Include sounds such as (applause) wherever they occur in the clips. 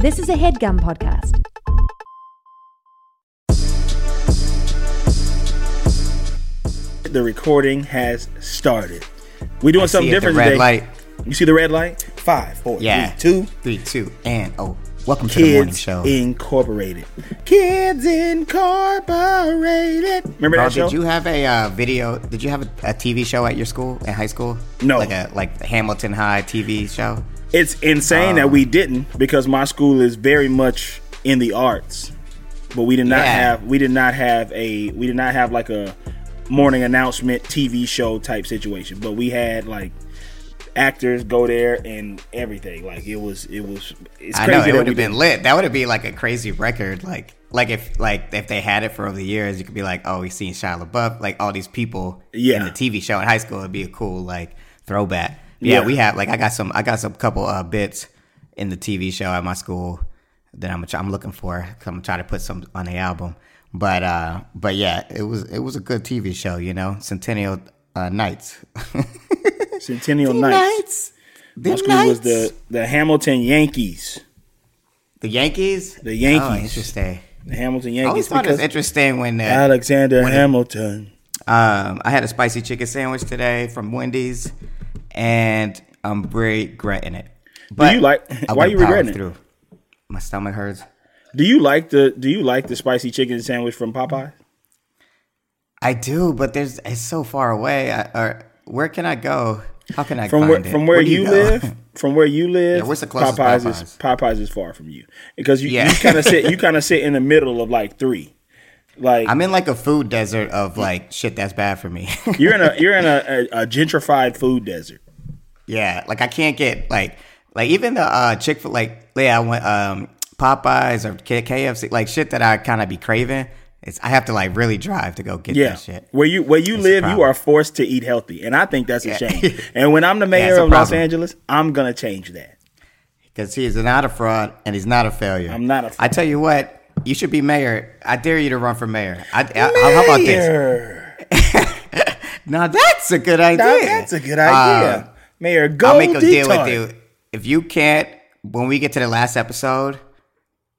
This is a headgum podcast. The recording has started. We're doing I something see it, the different red today. light. You see the red light? Five, four, Yeah. three, two. Three, two, and oh, welcome to the morning Kids show. Incorporated. Kids Incorporated. Remember Bro, that show? did you have a uh, video? Did you have a, a TV show at your school, at high school? No. Like a like Hamilton High TV show. It's insane Um, that we didn't because my school is very much in the arts. But we did not Yeah. have we did not have a we did not have like a morning announcement TV show type situation. But we had like actors go there and everything. Like it was it was it's I know it would have been lit. That would have been like a crazy record. Like like if like if they had it for over the years, you could be like, oh, we seen Shia LaBeouf, like all these people Yeah. in the TV show in high school. It'd be a cool like throwback. Yeah, Yeah. we have like I got some I got some couple uh, bits in the TV show at my school that I'm I'm looking for. I'm gonna try to put some on the album. But uh but yeah, it was it was a good TV show. You know, Centennial uh, Nights. (laughs) Centennial Nights. The My school was the the Hamilton Yankees. the Yankees. The Yankees. Oh, interesting. The Hamilton I always Yankees thought it was interesting when uh, Alexander when it- Hamilton. um, I had a spicy chicken sandwich today from Wendy's, and I'm regretting it. But you like- I why went you regretting it? Through. My stomach hurts. Do you like the Do you like the spicy chicken sandwich from Popeye? I do, but there's it's so far away. I, or where can I go? How can I From find where it? from where, do you, go? live? (laughs) From where you live? Yeah, what's the closest Popeyes, is Popeyes is far from you because you, Yeah. (laughs) you kind of sit you kind of sit in the middle of like three. Like I'm in like a food desert of like shit that's bad for me. (laughs) you're in a you're in a, a, a gentrified food desert. Yeah, like I can't get like like even the uh Chick fil like yeah, I went um Popeyes or K- KFC like shit that I kind of be craving. It's I have to like really drive to go get Yeah, that shit. where you where you It's live, you are forced to eat healthy, and I think that's a Yeah. shame. (laughs) and when I'm the mayor a of Los. Angeles, I'm gonna change that. Because he is not a fraud and he's not a failure. I'm not a. Fraud. I tell you what, you should be mayor. I dare you to run for mayor. I, I- how about this? Mayor. (laughs) Now that's a good idea. Now, that's a good idea. Uh, Mayor, go I'll make a deal with you. If you can't, when we get to the last episode,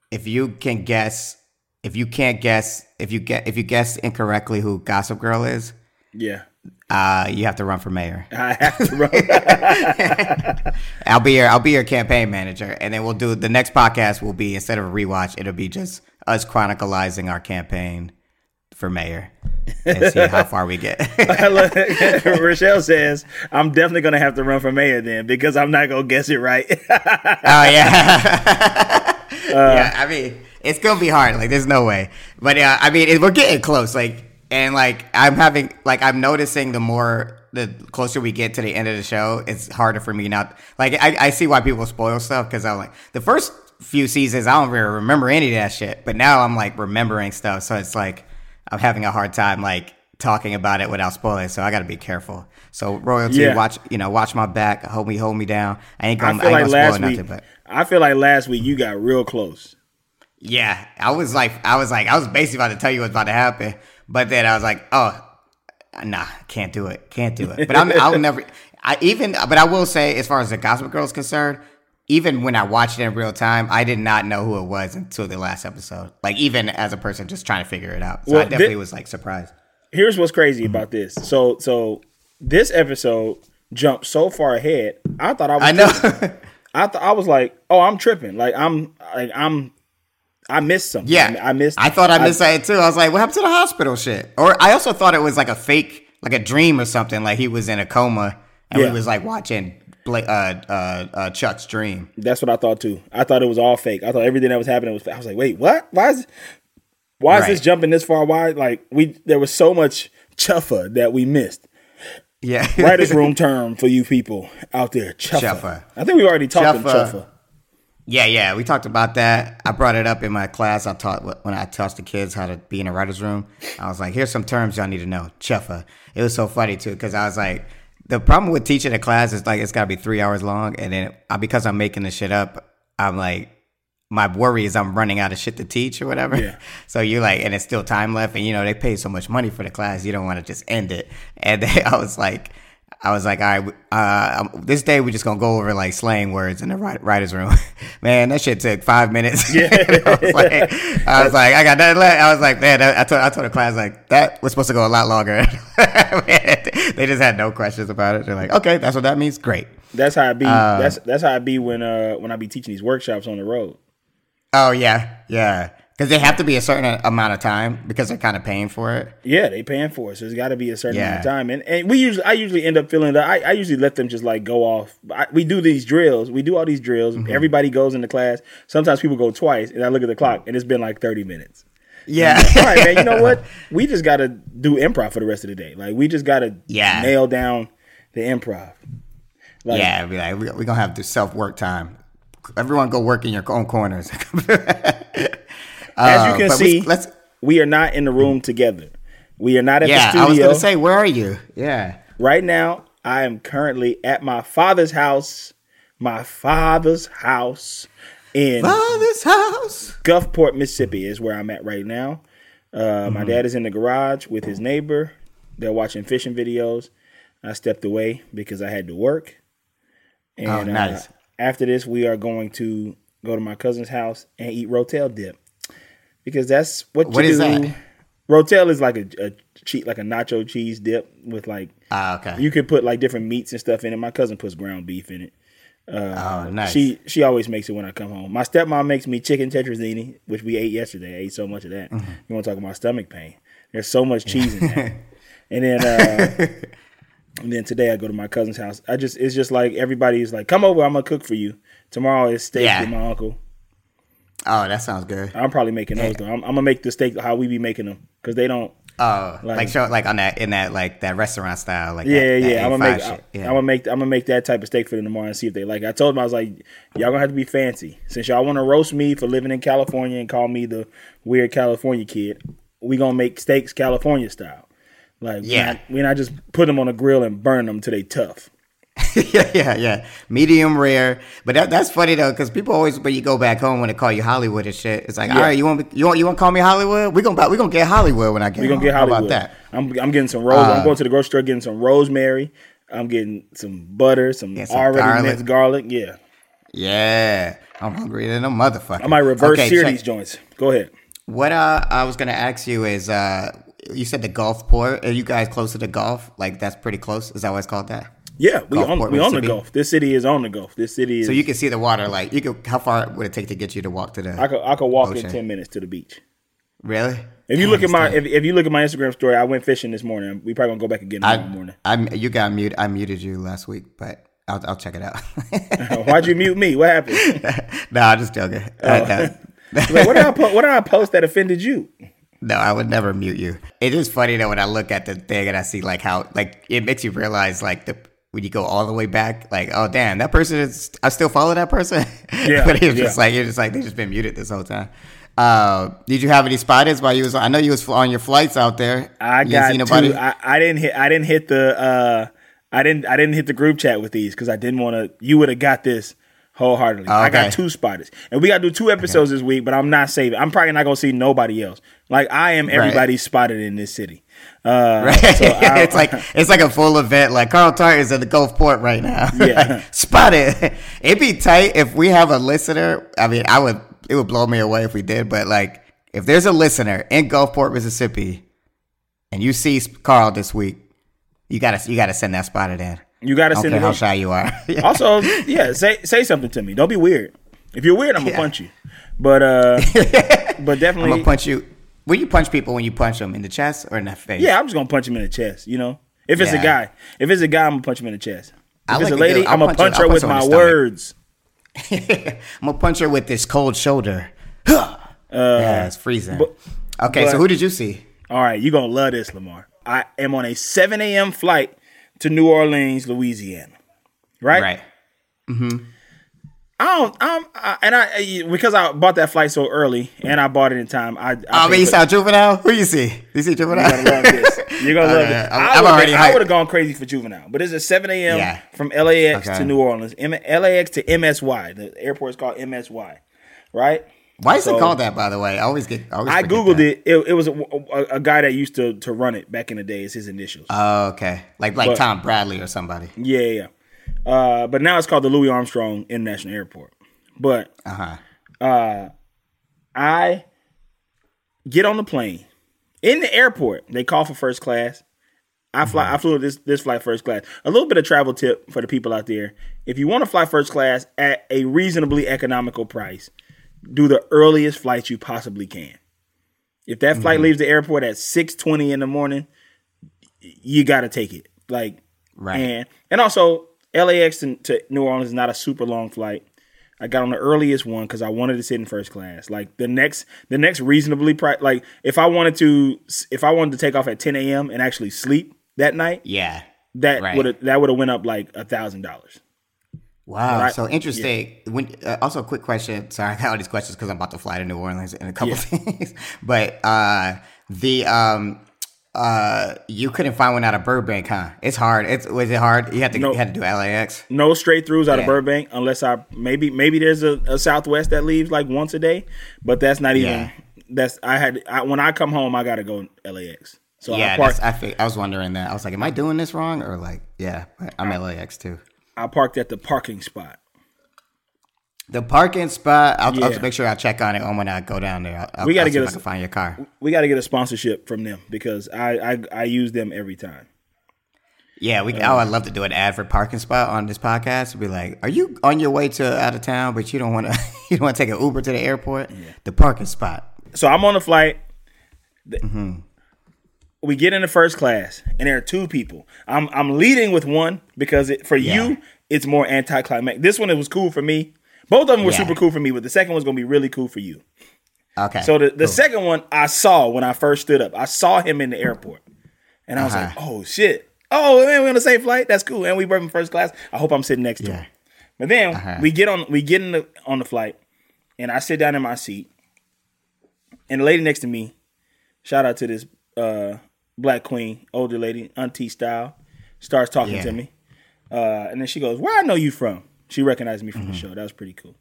if you can guess, if you can't guess, if you get, if you guess incorrectly who Gossip Girl is, Yeah, uh, you have to run for mayor. I have to run. (laughs) I'll be your, I'll be your campaign manager, and then we'll do the next podcast. Will be instead of a rewatch, it'll be just us chronicalizing our campaign for mayor and see how far we get. (laughs) (laughs) (laughs) Rochelle says, "I'm definitely gonna have to run for mayor then because I'm not gonna guess it right." Oh yeah, Uh, yeah. I mean, it's gonna be hard. Like, there's no way. But yeah, I mean, it, we're getting close. Like, and like, I'm having, like, I'm noticing the more, the closer we get to the end of the show, it's harder for me not. Like, I, I see why people spoil stuff because I'm like, the first few seasons, I don't really remember any of that shit. But now I'm like remembering stuff, so it's like I'm having a hard time like talking about it without spoiling. So I got to be careful. So royalty, Yeah. watch, you know, watch my back, hold me, hold me down. I ain't gonna, I, feel ain't like gonna last spoil week. nothing, but. I feel like last week you got real close. Yeah, I was like, I was like, I was basically about to tell you what's about to happen, but then I was like, oh, nah, can't do it, can't do it. But I'm, I'll never, I even, but I will say, as far as the Gossip Girl is concerned, even when I watched it in real time, I did not know who it was until the last episode. Like even as a person just trying to figure it out, so Well, I definitely was like surprised. Here's what's crazy about mm-hmm. this. So, so this episode jumped so far ahead. I thought I was. I know. (laughs) I thought I was like, oh, I'm tripping. Like I'm, like I'm, I missed something. Yeah, I missed. I thought I missed that too. I was like, "What happened to the hospital shit?" Or I also thought it was like a fake, like a dream or something. Like he was in a coma and Yeah. we was like watching Bla- uh, uh, uh, Chuck's dream. That's what I thought too. I thought it was all fake. I thought everything that was happening was. I was like, wait, what? Why is, why is this jumping this far? Why? Like we, there was so much chuffa that we missed. Yeah, (laughs) Writers' room term for you people out there, chuffa. Chuffa. I think we already talked Chuffa. chuffa. chuffa. Yeah, yeah, we talked about that. I brought it up in my class. I taught when I taught the kids how to be in a writer's room. I was like, "Here's some terms y'all need to know." Chuffa. It was so funny too because I was like, the problem with teaching a class is like it's got to be three hours long, and then uh, because I'm making the shit up, I'm like, my worry is I'm running out of shit to teach or whatever. Yeah. (laughs) So you're like, and it's still time left, and you know they pay so much money for the class, you don't want to just end it. And (laughs) I was like. I was like, all right, uh, um, this day we're just gonna go over like slang words in the writers' room. (laughs) man, that shit took five minutes. (laughs) Yeah. I, was like, I was like, I got that. left. I was like, man, I told I told the class like that was supposed to go a lot longer. (laughs) they just had no questions about it. They're like, okay, that's what that means. Great. That's how I be. Uh, that's that's how I be when uh when I be teaching these workshops on the road. Oh yeah, yeah. Because they have to be a certain amount of time because they're kind of paying for it. Yeah, they paying for it, so it's got to be a certain Yeah. amount of time. And and we usually, I usually end up feeling that I, I usually let them just like go off. I, we do these drills, we do all these drills. Mm-hmm. Everybody goes into class. Sometimes people go twice, and I look at the clock, and it's been like thirty minutes. Yeah. All right, man. You know (laughs) what? We just got to do improv for the rest of the day. Like we just got to Yeah. nail down the improv. Like, yeah, be like, we're we gonna have to self work time. Everyone go work in your own corners. (laughs) As you Uh, can see, let's. we are not in the room together. We are not at Yeah, the studio. I was gonna say, where are you? Yeah. Right now, I am currently at my father's house. My father's house in Father's house. Gulfport, Mississippi, is where I'm at right now. Uh, Mm-hmm. My dad is in the garage with his neighbor. They're watching fishing videos. I stepped away because I had to work. And Oh, nice. uh, after this, we are going to go to my cousin's house and eat rotel dip because that's what you What do. is that? Rotel is like a, a cheat, like a nacho cheese dip with like Ah, okay. you could put like different meats and stuff in it. My cousin puts ground beef in it. oh, nice. She she always makes it when I come home. My stepmom makes me chicken tetrazzini, which we ate yesterday. I ate so much of that. Mm-hmm. You want to talk about stomach pain? There's so much cheese in that. (laughs) and then uh, and then today I go to my cousin's house. I just it's just like everybody's like, come over, I'm gonna cook for you. Tomorrow is steak Yeah. with my uncle. Oh, that sounds good. I'm probably making those though. I'm, I'm gonna make the steak how we be making them because they don't. Oh, like, Like- show like on that in that like that restaurant style, like Yeah, that, that yeah. I'm gonna make. I, Yeah. am gonna make. I'm gonna make that type of steak for them tomorrow and see if they like. it. I told them I was like, y'all gonna have to be fancy since y'all want to roast me for living in California and call me the weird California kid. We gonna make steaks California style. Like, Yeah. we're not, we're not just put them on a grill and burn them till they tough. (laughs) yeah, yeah, yeah. Medium rare, but that, that's funny though, because people always when you go back home when they call you Hollywood and shit, it's like, Yeah. all right, you want you want you want to call me Hollywood? We gonna we gonna get Hollywood when I get We gonna home. get How Hollywood. about that? I'm I'm getting some rose. Uh, I'm going to the grocery store getting some rosemary. I'm getting some butter, some, Yeah, some already garlic. minced garlic. Yeah, Yeah, I'm hungry than a motherfucker. I might reverse Okay, sear check- these joints. Go ahead. What uh, I was gonna ask you is, uh, you said the Gulf port. Are you guys close to the Gulf? Like that's pretty close. Is that why it's called that? Yeah, we on we on the Gulf. This city is on the Gulf. This city is. So you can see the water. Like you could. How far would it take to get you to walk to the? I could I could walk Ocean. in ten minutes to the beach. really? If you Damn, look at my if, if you look at my Instagram story, I went fishing this morning. We probably gonna go back again tomorrow morning. I, I you got mute. I muted you last week, but I'll I'll check it out. (laughs) Why'd you mute me? What happened? (laughs) no, I'm just joking. Uh, no. (laughs) Like, what did I po- what did I post that offended you? No, I would never mute you. It is funny though when I look at the thing and I see like how like it makes you realize like the when you go all the way back, like oh damn, that person is I still follow that person. Yeah, (laughs) but it's just like you're just like they just been muted this whole time. Uh, did you have any spotters while you was? I know you was on your flights out there. I You didn't got two. I, I didn't hit. I didn't hit the. uh I didn't. I didn't hit the group chat with these because I didn't want to. You would have got this wholeheartedly. I got two spotters, and we got to do two episodes this week. But I'm not saving. I'm probably not gonna see nobody else. Like I am everybody's spotted in this city. Uh, Right. so (laughs) it's like it's like a full event. Like Carl Tart is at the Gulf Port right now. (laughs) Yeah. Like, spot it. (laughs) It'd be tight if we have a listener. I mean, I would. It would blow me away if we did. But like, if there's a listener in Gulfport, Mississippi, and you see Carl this week, you gotta you gotta send that spotted in. you got to send it. how shy you are. Also, yeah, say say something to me. Don't be weird. If you're weird, I'm gonna Yeah. punch you. But uh, but definitely, I'm gonna punch you. When you punch people, when you punch them in the chest or in the face? yeah, I'm just gonna punch him in the chest. You know, if it's a guy, if it's a guy, I'm gonna punch him in the chest. If I it's like a lady, I'm gonna punch punch her- with punch her in my words. (laughs) I'm gonna punch her with this cold shoulder. (laughs) Uh, yeah, it's freezing. but- okay, but- so who did you see? All right, you're gonna love this, Lamar. I am on a 7 a.m. flight to New Orleans, Louisiana. Right? Right. Mm-hmm. I don't. I'm, I, and I because I bought that flight so early and I bought it in time. I. I Oh, man, you saw Juvenile? Who you see? You see Juvenile? You're gonna love this. (laughs) You're gonna love Okay, this. I'm- I I'm would've already been- I would have gone crazy for juvenile, but it's a 7 a.m. Yeah. from LAX Okay. to New Orleans. M- LAX to MSY. The airport is called MSY, right? Why is So- it called that? By the way, I always get. I, always I googled that. it. it. It was a, a, a guy that used to to run it back in the day. It's his initials. Oh, okay. Like like But- Tom Bradley or somebody. yeah, yeah. Uh, but now it's called the Louis Armstrong International Airport. But Uh huh. I get on the plane in the airport. They call for first class. I fly. I flew this this flight first class. A little bit of travel tip for the people out there: if you want to fly first class at a reasonably economical price, do the earliest flight you possibly can. If that flight leaves the airport at six twenty in the morning, you got to take it. Like Right. and and also LAX to, to New Orleans is not a super long flight. I got on the earliest one because I wanted to sit in first class. Like the next, the next reasonably price. Like if I wanted to, if I wanted to take off at 10 a.m. and actually sleep that night, Yeah. that Right. would have that would have went up like a thousand dollars. Wow. Right. So interesting. When uh, also a quick question. Sorry, (laughs) I got all these questions because I'm about to fly to New Orleans in a couple days. (laughs) but uh, the um uh you couldn't find one out of Burbank, huh? It's hard. It's was it hard? You had to No. you had to do LAX. No straight throughs out of Burbank unless I maybe maybe there's a, a Southwest that leaves like once a day, but that's not even. Yeah. That's I had I, when I come home I got to go LAX. So yeah, I I I was wondering that. I was like, am I doing this wrong or like yeah? I'm LAX too. I parked at the parking spot. The parking spot. I'll, I'll make sure I check on it when I go down there. I'll, We gotta get if us- I find your car. We got to get a sponsorship from them because I I, I use them every time. Yeah, we. oh, I'd love to do an ad for parking spot on this podcast. Be like, are you on your way to out of town, but you don't want to? (laughs) You don't want to take an Uber to the airport? The parking spot. So I'm on the flight. The- mm-hmm. We get in the first class, and there are two people. I'm I'm leading with one because it, for Yeah. you it's more anticlimactic. This one it was cool for me. Both of them were Yeah. super cool for me, but the second one's gonna be really cool for you. Okay. So the, the second one I saw when I first stood up. I saw him in the airport. And I was Uh-huh. like, oh shit. Oh man, we're on the same flight. That's cool. And we were in first class. I hope I'm sitting next to him. But then Uh-huh. we get on we get in the on the flight and I sit down in my seat. And the lady next to me, shout out to this uh black queen, older lady, auntie style, starts talking Yeah. to me. Uh, and then she goes, Where I know you from? She recognized me from the show. That was pretty cool.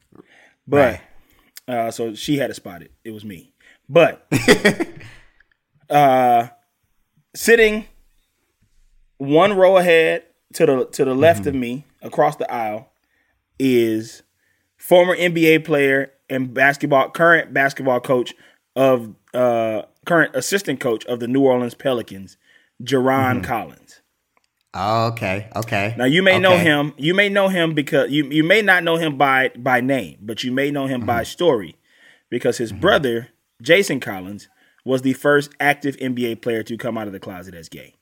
But Mm-hmm. Right. uh, so she had to spot it. It was me. But (laughs) uh, sitting one row ahead to the to the left of me across the aisle is former NBA player and basketball current basketball coach of uh, current assistant coach of the New Orleans Pelicans, Jarron Collins. Oh, okay. Okay. Now you may know him. You may know him because you you may not know him by by name, but you may know him by mm-hmm. story because his mm-hmm. brother Jason Collins was the first active NBA player to come out of the closet as gay.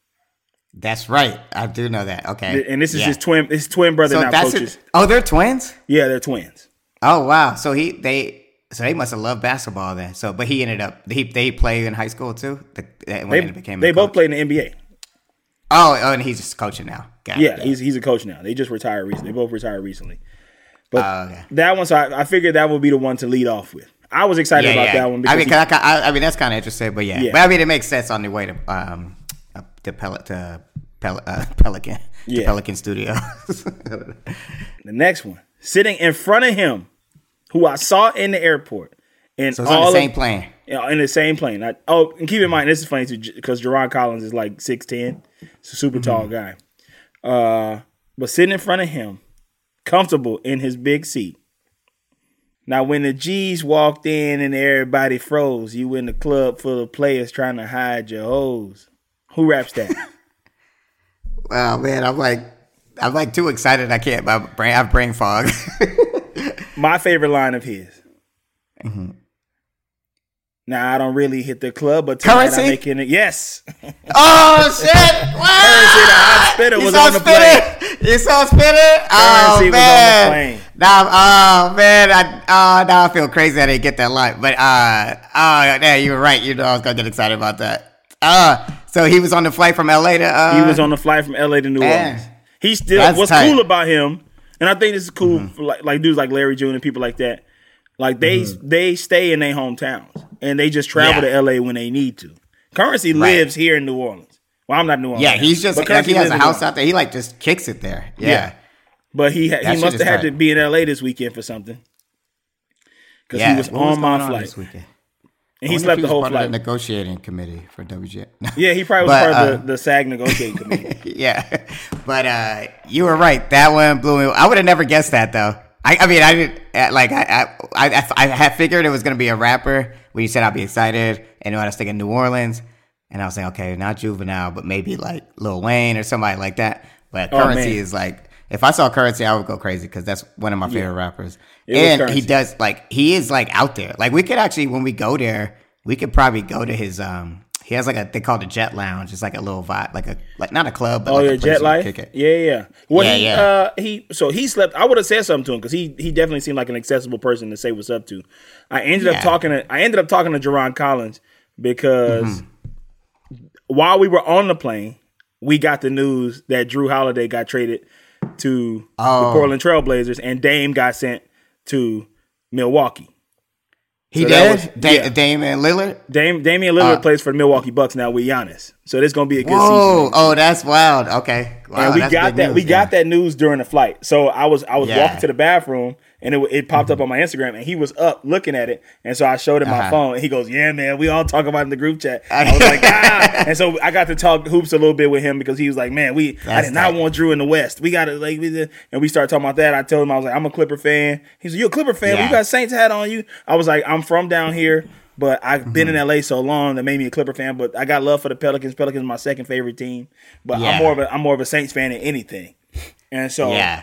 That's right. I do know that. Okay. And this is Yeah. his twin his twin brother So now coaches. Oh, they're twins. Yeah, they're twins. Oh wow. So he they so they must have loved basketball then. So but he ended up he they played in high school too. The, when They, he became they both played in the NBA. Oh, oh, and he's just coaching now. Got it. Yeah, he's he's a coach now. They just retired recently. They both retired recently. But Oh, okay. that one, so I, I figured that would be the one to lead off with. I was excited Yeah, about yeah. that one because I mean, he- I, I, I mean that's kind of interesting, but yeah. Yeah. But I mean, it makes sense on the way to um uh, to Pel- to Pel- uh, Pelican Yeah. Pelican Studios. The next one, sitting in front of him, who I saw in the airport, and so it's on all the of- same plane. Yeah, in the same plane. I, oh, and keep in mind, this is funny too, because Jarron Collins is like six ten, he's a super tall guy. Uh, but sitting in front of him, comfortable in his big seat. Now, when the G's walked in and everybody froze, you in the club full of players trying to hide your hoes. Who raps that? (laughs) Oh man, I'm like I'm like too excited. I can't. My brain, I have brain fog. (laughs) My favorite line of his. Mm-hmm. Now I don't really hit the club, but tonight Currency? I'm making it. Yes, (laughs) oh shit! Currency, the hot spitter You was saw on the Spinner? You saw spinner? Oh Currency was on the man! plane. Now, oh man, I oh now I feel crazy I didn't get that line. But uh, oh yeah, you were right. You know I was gonna get excited about that. Uh, so he was on the flight from LA to. Uh, He was on the flight from LA to New Man. Orleans. He still That's what's tight. Mm-hmm. cool about him, and I think this is cool for like, like dudes like Larry June and people like that. Like they they stay in their hometowns and they just travel Yeah. to LA when they need to. Currency Right. lives here in New Orleans. Well, I'm not New Orleans. Yeah, he's just but like he has a house out there. He like just kicks it there. Yeah. Yeah. But he ha- he must have had to be in LA this weekend for something. because Yeah, he was what was on my going flight this weekend? and he slept the whole part of flight. the negotiating committee for WJ. (laughs) yeah, he probably was But, part uh, of the, the SAG negotiating (laughs) committee. yeah, but uh, you were right. That one blew me. I would have never guessed that though. I, I mean, I didn't uh, like. I, I, I, I had figured it was gonna be a rapper when you said I'd be excited, and I was thinking New Orleans, and I was like, okay, not Juvenile, but maybe like Lil Wayne or somebody like that. But Oh, Currency man. is like, if I saw Currency, I would go crazy because that's one of my favorite rappers, It and he does like he is like out there. Like we could actually, when we go there, we could probably go to his um. He has like a they call it a jet lounge. It's like a little vibe, like a like not a club, but Oh like yeah, a Jet Life. kick it. Yeah, yeah. Well, Yeah, he, yeah. Uh, he so he slept. I would have said something to him because he he definitely seemed like an accessible person to say what's up to. I ended Yeah. up talking to I ended up talking to Jarron Collins because Mm-hmm. while we were on the plane, we got the news that Jrue Holiday got traded to the Oh. Portland Trailblazers and Dame got sent to Milwaukee. He So that did. was- Da- yeah. Damian Lillard. Dame Damian Lillard Uh, plays for the Milwaukee Bucks now with Giannis, so this is gonna be a good Whoa! season. Oh, that's wild. Okay. Wow, and we got that. news, we yeah. got that news during the flight. So I was I was Yeah. Walking to the bathroom, and it, it popped up on my Instagram, and he was up looking at it, and so I showed him my Uh-huh. phone, and he goes, "Yeah, man, we all talk about it in the group chat." I was like, (laughs) "Ah!" And so I got to talk hoops a little bit with him because he was like, "Man, we I That's did not tight. want Jrue in the West. We got to like," we did- and we started talking about that. I told him I was like, "I'm a Clipper fan." He said, "You a Clipper fan? Yeah. You got Saints hat on you?" I was like, "I'm from down here." But I've been Mm-hmm. in LA so long that made me a Clipper fan. But I got love for the Pelicans. Pelicans my second favorite team. But Yeah. I'm more of a I'm more of a Saints fan than anything. And so Yeah.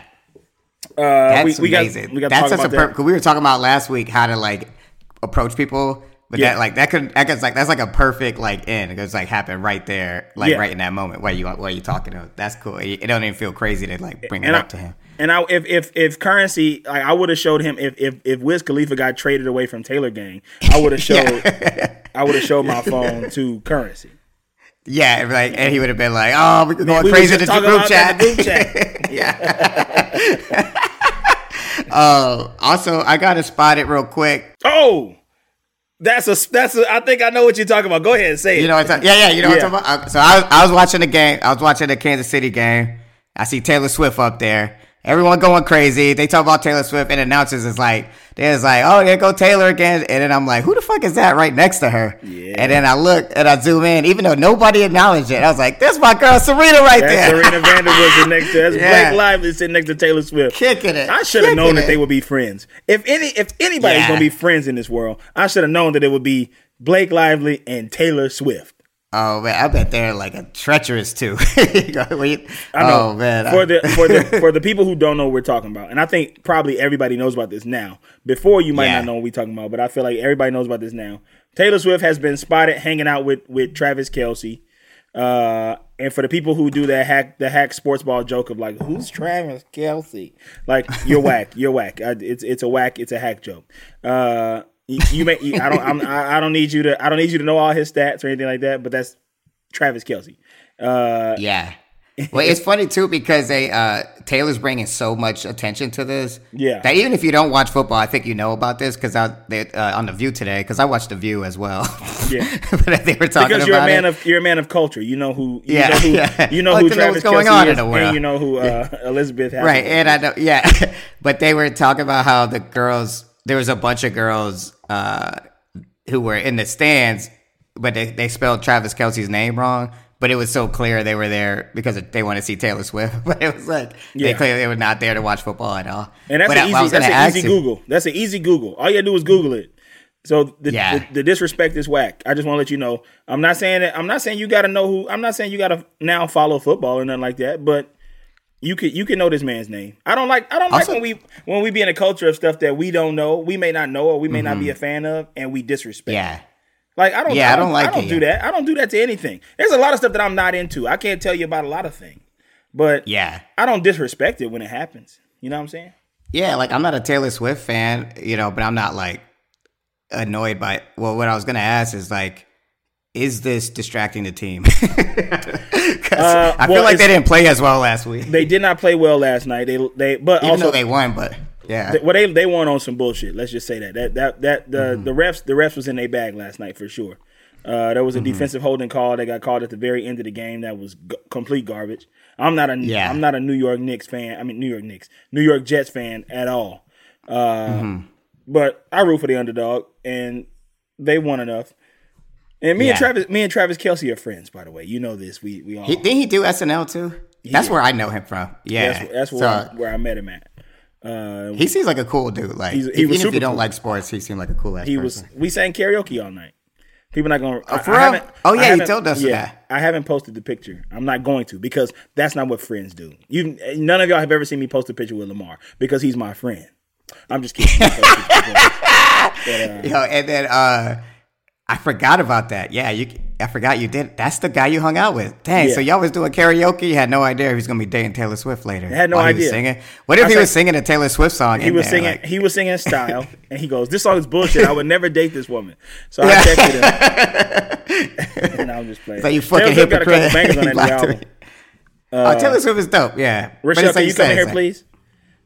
Uh, That's we, we got amazing. we got that's such a that. we were talking about last week how to like approach people, but Yeah. that like that could that could like that's like a perfect like end. It could like happen right there, like Yeah. right in that moment where you where you talking to. Him. That's cool. It, it don't even feel crazy to like bring it I, up to him. and I if if if currency like I would have showed him if if if Wiz Khalifa got traded away from Taylor Gang, I would have (laughs) showed I would have showed my (laughs) phone to currency. Yeah, and, like and he would have been like, "Oh, we're going we crazy in the group chat." the group chat. yeah. (laughs) uh, also, I got to spot it real quick. Oh, that's a that's a. I think I know what you're talking about. Go ahead and say it. You know what I'm talking? Yeah, yeah. You know Yeah. what I'm talking about. Uh, So I was, I was watching the game. I was watching the Kansas City game. I see Taylor Swift up there. Everyone going crazy. They talk about Taylor Swift, and announcers is like, there's like, oh, there go Taylor again. And then I'm like, who the fuck is that right next to her? Yeah. And then I look and I zoom in, even though nobody acknowledged it. I was like, that's my girl Serena right That's there. Serena Vanderwood sitting next to. That's Yeah. Blake Lively sitting next to Taylor Swift. Kicking it. I should have known that it. they would be friends. If any, if anybody's Yeah. gonna be friends in this world, I should have known that it would be Blake Lively and Taylor Swift. Oh man, I bet they're like a treacherous too. (laughs) Wait, I know. Oh man, for the for the (laughs) for the people who don't know what we're talking about, and I think probably everybody knows about this now. Before you might Yeah. not know what we're talking about, but I feel like everybody knows about this now. Taylor Swift has been spotted hanging out with with Travis Kelce. Uh, and for the people who do that hack the hack sports ball joke of like who's Travis Kelce, like you're (laughs) whack, you're whack. Uh, it's it's a whack, it's a hack joke. Uh, you, you may you- I don't I'm, I I don't need you to I don't need you to know all his stats or anything like that, but that's Travis Kelce. Uh, Yeah. Well, it's funny too because they uh Taylor's bringing so much attention to this. Yeah. That even if you don't watch football, I think you know about this because I they, uh, on the View today because I watched the View as well. Yeah. (laughs) but they were talking because you're a man it. of you're a man of culture. You know who you Yeah, know who yeah. you know who like to know Travis what's going Kelce on in is, the world. and you know who uh, (laughs) Elisabeth Hasselbeck right, and I know, yeah. (laughs) but they were talking about how the girls there was a bunch of girls uh who were in the stands, but they they spelled Travis Kelce's name wrong. But it was so clear they were there because they want to see Taylor Swift. (laughs) But it was like they Yeah. clearly were not there to watch football at all. And that's But an I- easy that's an easy Google. That's an easy Google. All you gotta do is Google it. So the, Yeah. the, the disrespect is whack. I just want to let you know. I'm not saying that. I'm not saying you got to know who. I'm not saying you got to now follow football or nothing like that. But you can you can know this man's name. I don't like I don't Also- like when we when we be in a culture of stuff that we don't know, we may not know or we may not Mm-hmm. be a fan of, and we disrespect. Yeah. Like I don't. Yeah, I I don't, don't like I don't it, do yeah. that. I don't do that to anything. There's a lot of stuff that I'm not into. I can't tell you about a lot of things, but Yeah. I don't disrespect it when it happens. You know what I'm saying? Yeah, like I'm not a Taylor Swift fan, you know, but I'm not like annoyed by Well, what I was going to ask is like, is this distracting the team? (laughs) Uh, I feel well, like they didn't play as well last week. They did not play well last night. They they but Even also though they won, but yeah. Th- well, they they won on some bullshit. Let's just say that that that that the Mm-hmm. the refs the refs was in their bag last night for sure. Uh, there was Mm-hmm. a defensive holding call that got called at the very end of the game that was g- complete garbage. I'm not a Yeah. am not a New York Knicks fan. I mean New York Knicks, New York Jets fan at all. Uh, Mm-hmm. but I root for the underdog, and they won enough. And me and Travis, me and Travis Kelce are friends, by the way. You know this. We we all. He, didn't he do SNL too? That's where I know him from. Yeah, that's that's where, So, I, where I met him at. Uh, he seems like a cool dude. Like he even if you don't cool. like sports, he seemed like a cool ass he person. was. We sang karaoke all night. People not gonna. I- for I real? Oh, yeah, you haven't- told us Yeah, that. I haven't posted the picture. I'm not going to because that's not what friends do. You, none of y'all have ever seen me post a picture with Lamar because he's my friend. I'm just kidding. (laughs) I post pictures with him. But, uh, Yo, and then uh I forgot about that. Yeah, you. I forgot you did. That's the guy you hung out with. Dang. So y'all was doing karaoke. You had no idea he was gonna be dating Taylor Swift later. I had no while He was idea. singing. What if I he was singing a Taylor Swift song? he was there, singing. like- he was singing style, (laughs) and he goes, "This song is bullshit. I would never date this woman." So I Yeah. (laughs) texted him. and I'm just playing. Like you fucking Taylor Swift got a couple hypocrite. (laughs) bangers on that new lied to album. me. oh, uh, Taylor Swift is dope. Yeah. Rochelle, can like you come here, like- please?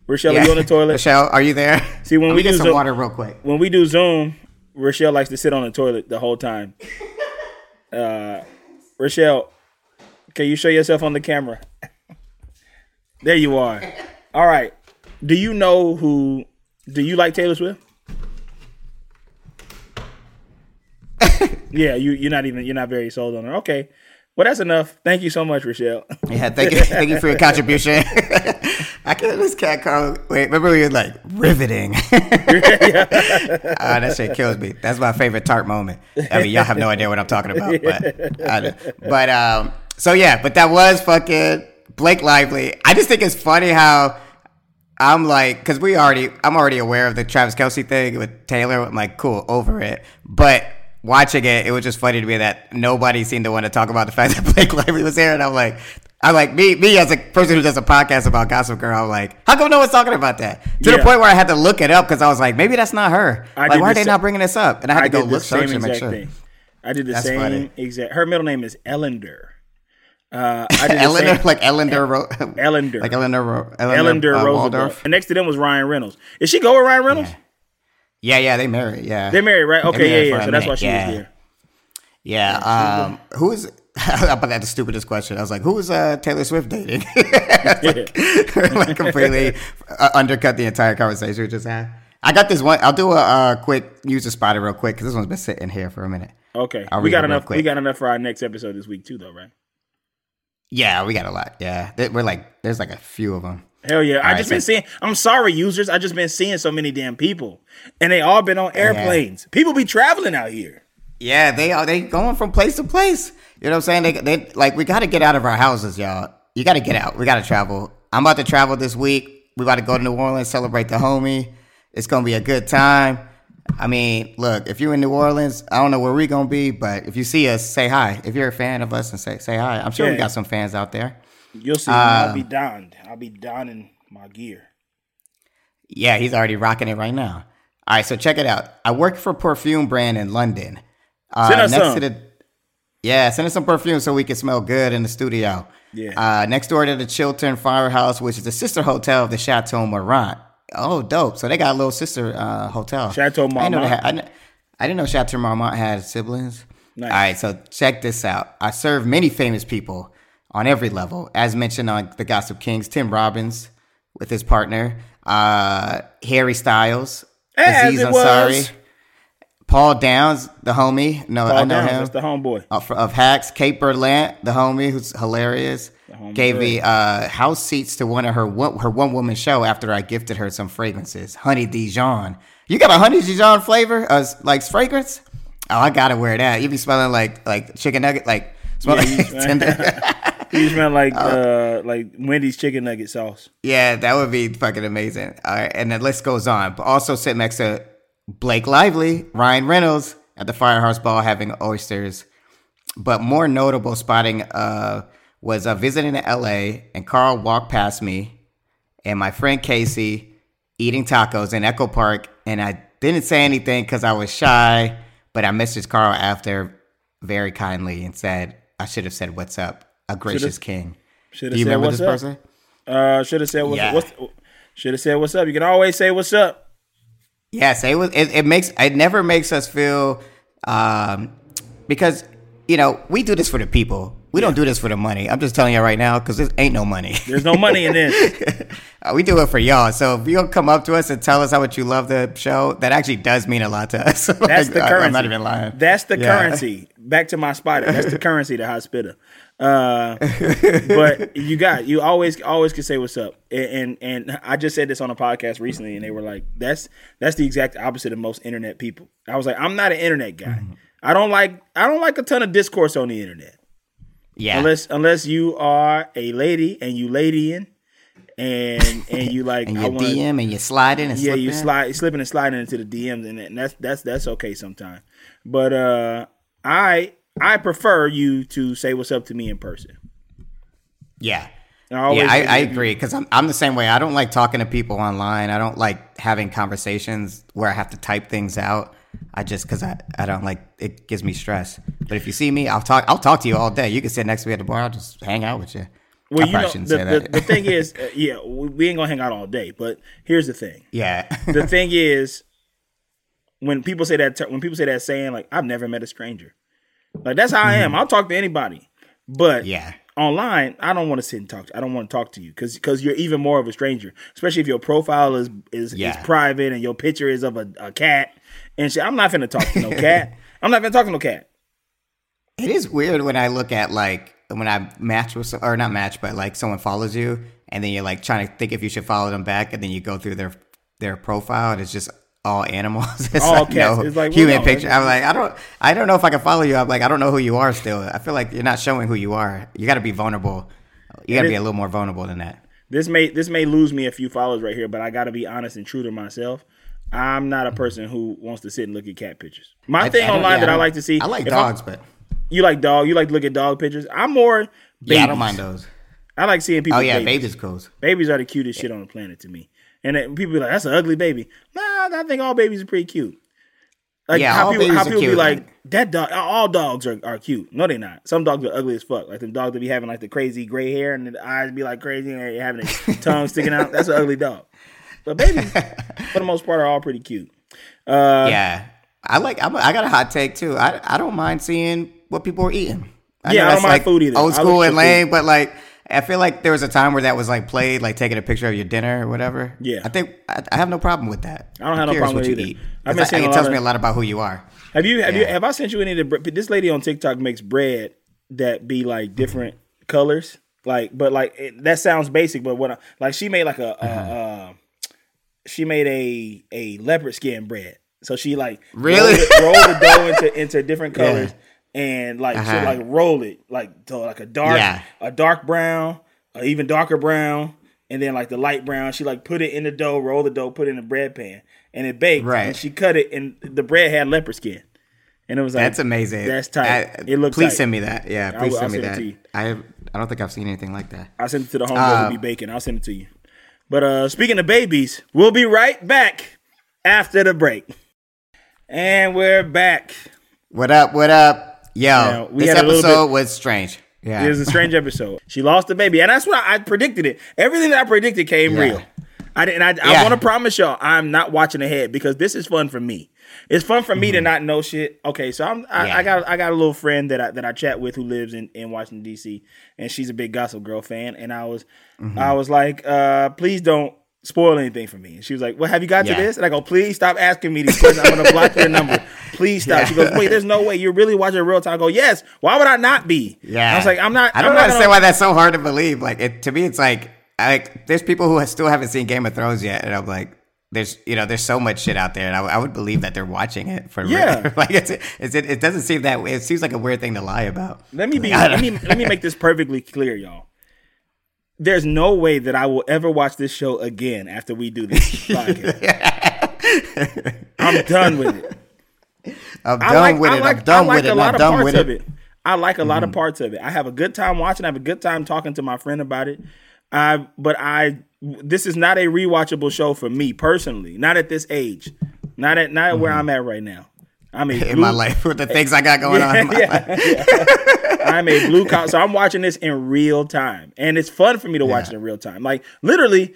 Rochelle, Yeah. are you on the toilet? Rochelle, are you there? See, when Let we get do some Zoom- water real quick. when we do Zoom, Rochelle likes to sit on the toilet the whole time. (laughs) Uh, Rochelle, can you show yourself on the camera? (laughs) there you are. All right. Do you know who? Do you like Taylor Swift? (laughs) yeah, you you're not even you're not very sold on her. Okay. Well, that's enough. Thank you so much, Rochelle. (laughs) Yeah, thank you, thank you for your contribution. (laughs) I can't this cat call. Wait, remember we were like riveting. (laughs) Ah, that shit kills me. That's my favorite tart moment. I mean, y'all have no idea what I'm talking about, but I, but um, so yeah, but that was fucking Blake Lively. I just think it's funny how I'm like, because we already, I'm already aware of the Travis Kelce thing with Taylor. I'm like, cool, over it. But watching it, it was just funny to me that nobody seemed to want to talk about the fact that (laughs) Blake Lively was here, and I'm like. I'm like me, me as a person who does a podcast about Gossip Girl. I'm like, how come no one's talking about that? To the point where I had to look it up because I was like, maybe that's not her. I like, did why are they sa- not bringing this up? And I had I to go did look search and make sure. thing. I did the That's same funny. exact. Her middle name is Ellender. Uh, I did (laughs) Eleanor, same- like Eleanor, Ro- Ellender. (laughs) like Eleanor, Ro- Eleanor, Ellender uh, Roosevelt. And next to them was Ryan Reynolds. Is she go with Ryan Reynolds? Yeah, yeah, yeah, they married. Yeah, They're married, right? Okay, yeah, yeah. So that's why she yeah. was there. Yeah. Um, who is? (laughs) I about that the stupidest question. I was like, who is uh, Taylor Swift dating? (laughs) (laughs) like completely uh, undercut the entire conversation we just had. I got this one. I'll do a uh, quick user spider real quick because this one's been sitting here for a minute. Okay, I'll we got enough. We got enough for our next episode this week too, though, right? Yeah, we got a lot. Yeah, we're like, there's like a few of them. Hell yeah! I right, just been so- seeing. I'm sorry, users. I just been seeing so many damn people, and they all been on airplanes. People be traveling out here. Yeah, they are. They going from place to place. You know what I'm saying? They, they like we got to get out of our houses, y'all. You got to get out. We got to travel. I'm about to travel this week. We about to go to New Orleans, celebrate the homie. It's gonna be a good time. I mean, look, if you're in New Orleans, I don't know where we gonna be, but if you see us, say hi. If you're a fan of us, and say say hi. I'm sure we got some fans out there. You'll see. I'll Um, be donned. I'll be donning my gear. Yeah, he's already rocking it right now. All right, so check it out. I work for a perfume brand in London. Uh, Send us next some. to the yeah, send us some perfume so we can smell good in the studio. Yeah. Uh, next door to the Chiltern Firehouse, which is the sister hotel of the Chateau Marmont. Oh, dope! So they got a little sister uh, hotel. Chateau I Marmont? had- I, didn't- I didn't know Chateau Marmont had siblings. Nice. All right, so check this out. I serve many famous people on every level, as mentioned on the Gossip Kings. Tim Robbins with his partner, uh, Harry Styles, As Aziz it Ansari, was. Paul Downs, the homie. No, I know Downs, him. that's the homeboy. of, of Hacks, Kate Berlant, the homie who's hilarious, gave me uh, house seats to one of her one, her one woman show after I gifted her some fragrances. Honey Dijon. You got a honey Dijon flavor, uh, like fragrance? Oh, I gotta wear that. You be smelling like like chicken nugget, like smell Yeah, (laughs) like tender. You smell like (laughs) uh like Wendy's chicken nugget sauce. Yeah, that would be fucking amazing. All right, and the list goes on. But also sit next to Blake Lively, Ryan Reynolds at the Firehouse Ball having oysters. But more notable spotting uh, was uh, visiting in LA, and Carl walked past me and my friend Casey eating tacos in Echo Park, and I didn't say anything because I was shy. But I messaged Carl after very kindly and said I should have said "What's up?" A gracious king. Should Do have you said remember what's this up. person? Uh, should have said what's, Yeah. what's should have said what's up. You can always say what's up. Yeah, say was. It, it makes it never makes us feel um, because you know we do this for the people. We don't do this for the money. I'm just telling you right now because there ain't no money. There's no money in this. (laughs) Uh, we do it for y'all. So if you'll come up to us and tell us how much you love the show, that actually does mean a lot to us. (laughs) That's Like, the currency. I'm not even lying. That's the Yeah. currency. Back to my spider. That's the (laughs) currency to hospital. Uh, but you got you always always can say what's up. And, and and I just said this on a podcast recently, and they were like, "That's that's the exact opposite of most internet people." I was like, "I'm not an internet guy. Mm-hmm. I don't like I don't like a ton of discourse on the internet Yeah. unless unless you are a lady and you ladying and and you like (laughs) and you want DM and you slide in and yeah, you slide, slipping and sliding into the DMs, and, and that's that's that's okay sometimes. But uh, I I prefer you to say what's up to me in person. Yeah. I yeah, I, I agree because I'm I'm the same way. I don't like talking to people online. I don't like having conversations where I have to type things out. I just because I, I don't like it gives me stress. But if you see me, I'll talk I'll talk to you all day. You can sit next to me at the bar. I'll just hang out with you. Well, I you know, shouldn't the, say the, that. the thing (laughs) is, uh, yeah, we, we ain't gonna hang out all day. But here's the thing: yeah, the thing (laughs) is, when people say that, when people say that saying, like, I've never met a stranger. Like that's how I am. I'll talk to anybody, but Mm-hmm. yeah, online, I don't want to sit and talk. To, I don't want to talk to you because because you're even more of a stranger. Especially if your profile is is, Yeah. is private and your picture is of a, a cat and shit. I'm not gonna talk to no (laughs) cat. I'm not gonna talk to no cat. it is weird when I look at like when I match with or not match, but like someone follows you and then you're like trying to think if you should follow them back, and then you go through their their profile and it's just all animals. (laughs) It's All like cats. no It's like, well, human no, picture. I'm like, I don't, I don't know if I can follow you. I'm like, I don't know who you are. Still, I feel like you're not showing who you are. You got to be vulnerable. You got to be a little more vulnerable than that. This may this may lose me a few followers right here, but I got to be honest and true to myself. I'm not a person who wants to sit and look at cat pictures. My I- thing I online yeah, that I don't- like to see. I like if I'm- dogs, but You like dog? You like to look at dog pictures? I'm more. Babies. yeah, I don't mind those. I like seeing oh, people. Oh yeah, babies. baby's cool. Babies are the cutest shit on the planet to me. And then people be like, "That's an ugly baby." Nah, I think all babies are pretty cute. Like Yeah, how people, how people be like, "That dog." All dogs are, are cute. No, they're not. Some dogs are ugly as fuck. Like them dogs that be having like the crazy gray hair and the eyes be like crazy and they're having their (laughs) tongue sticking out. That's an ugly dog. But babies, for the most part, are all pretty cute. Uh, yeah, I like. I'm, I got a hot take too. I I don't mind seeing what people are eating. Yeah, I don't that's, mind like food either. Old school and food. lame, but like I feel like there was a time where that was like played, like taking a picture of your dinner or whatever. Yeah. I think I, I have no problem with that. I don't have I'm no problem with you it eat. either. 'Cause I- seeing it tells of- me a lot about who you are. Have you have you have I sent you any of the bre- this lady on TikTok makes bread that be like different colors like but like it, that sounds basic but what I, like she made like a, Uh-huh. uh, she made a a leopard skin bread so she like Really? rolled, rolled the dough into into different (laughs) Yeah. And like she Uh-huh. like roll it like to like a dark Yeah. a dark brown a even darker brown and then like the light brown she like put it in the dough roll the dough put it in the bread pan and it baked Right. and she cut it and the bread had leopard skin and it was like That's amazing. That's tight. I- it looks. Please tight. send me that. Yeah, please will- send I'll me send that. I have, I don't think I've seen anything like that. I sent it to the homegirl Uh, who be baking. I'll send it to you. But uh speaking of babies, we'll be right back after the break. And we're back. What up? What up? Yo, Yeah, this had a little episode bit- was strange. Yeah, It was a strange episode. She lost the baby, and that's what I, I predicted. It everything that I predicted came Yeah. real. I didn't. I, I want to promise y'all, I'm not watching ahead because this is fun for me. It's fun for me to not know shit. Okay, so I'm. I, Mm-hmm. Yeah. I got. I got a little friend that I that I chat with who lives in in Washington D.C. and she's a big Gossip Girl fan. And I was, Mm-hmm. I was like, uh, please don't spoil anything for me. And she was like, well, have you got Yeah. to this? And I go, please stop asking me these questions. I'm gonna block your number. (laughs) Please stop. Yeah. She goes, wait, there's no way you're really watching real time. I go, yes. Why would I not be? Yeah, I was like, I'm not. I don't I'm not understand gonna- why that's so hard to believe. Like, it, to me, it's like, like there's people who still haven't seen Game of Thrones yet, and I'm like, there's you know, there's so much shit out there, and I, I would believe that they're watching it for Yeah. real. (laughs) like, it's, it's it, it doesn't seem that way. It seems like a weird thing to lie about. Let me be. (laughs) I let me let me make this perfectly clear, y'all. There's no way that I will ever watch this show again after we do this (laughs) podcast. I'm done with it. I'm done I like, with it. like, I'm done with it. I'm done with it. I like a Mm-hmm. lot of parts of it. I have a good time watching. I have a good time talking to my friend about it. I, but I, this is not a rewatchable show for me personally. Not at this age. Not at not where I'm at right now. I'm a Mm-hmm. (laughs) in blue- my life with the (laughs) things I got going on. In my life. yeah, yeah. (laughs) I'm a blue collar, so I'm watching this in real time, and it's fun for me to watch it in real time. Like literally,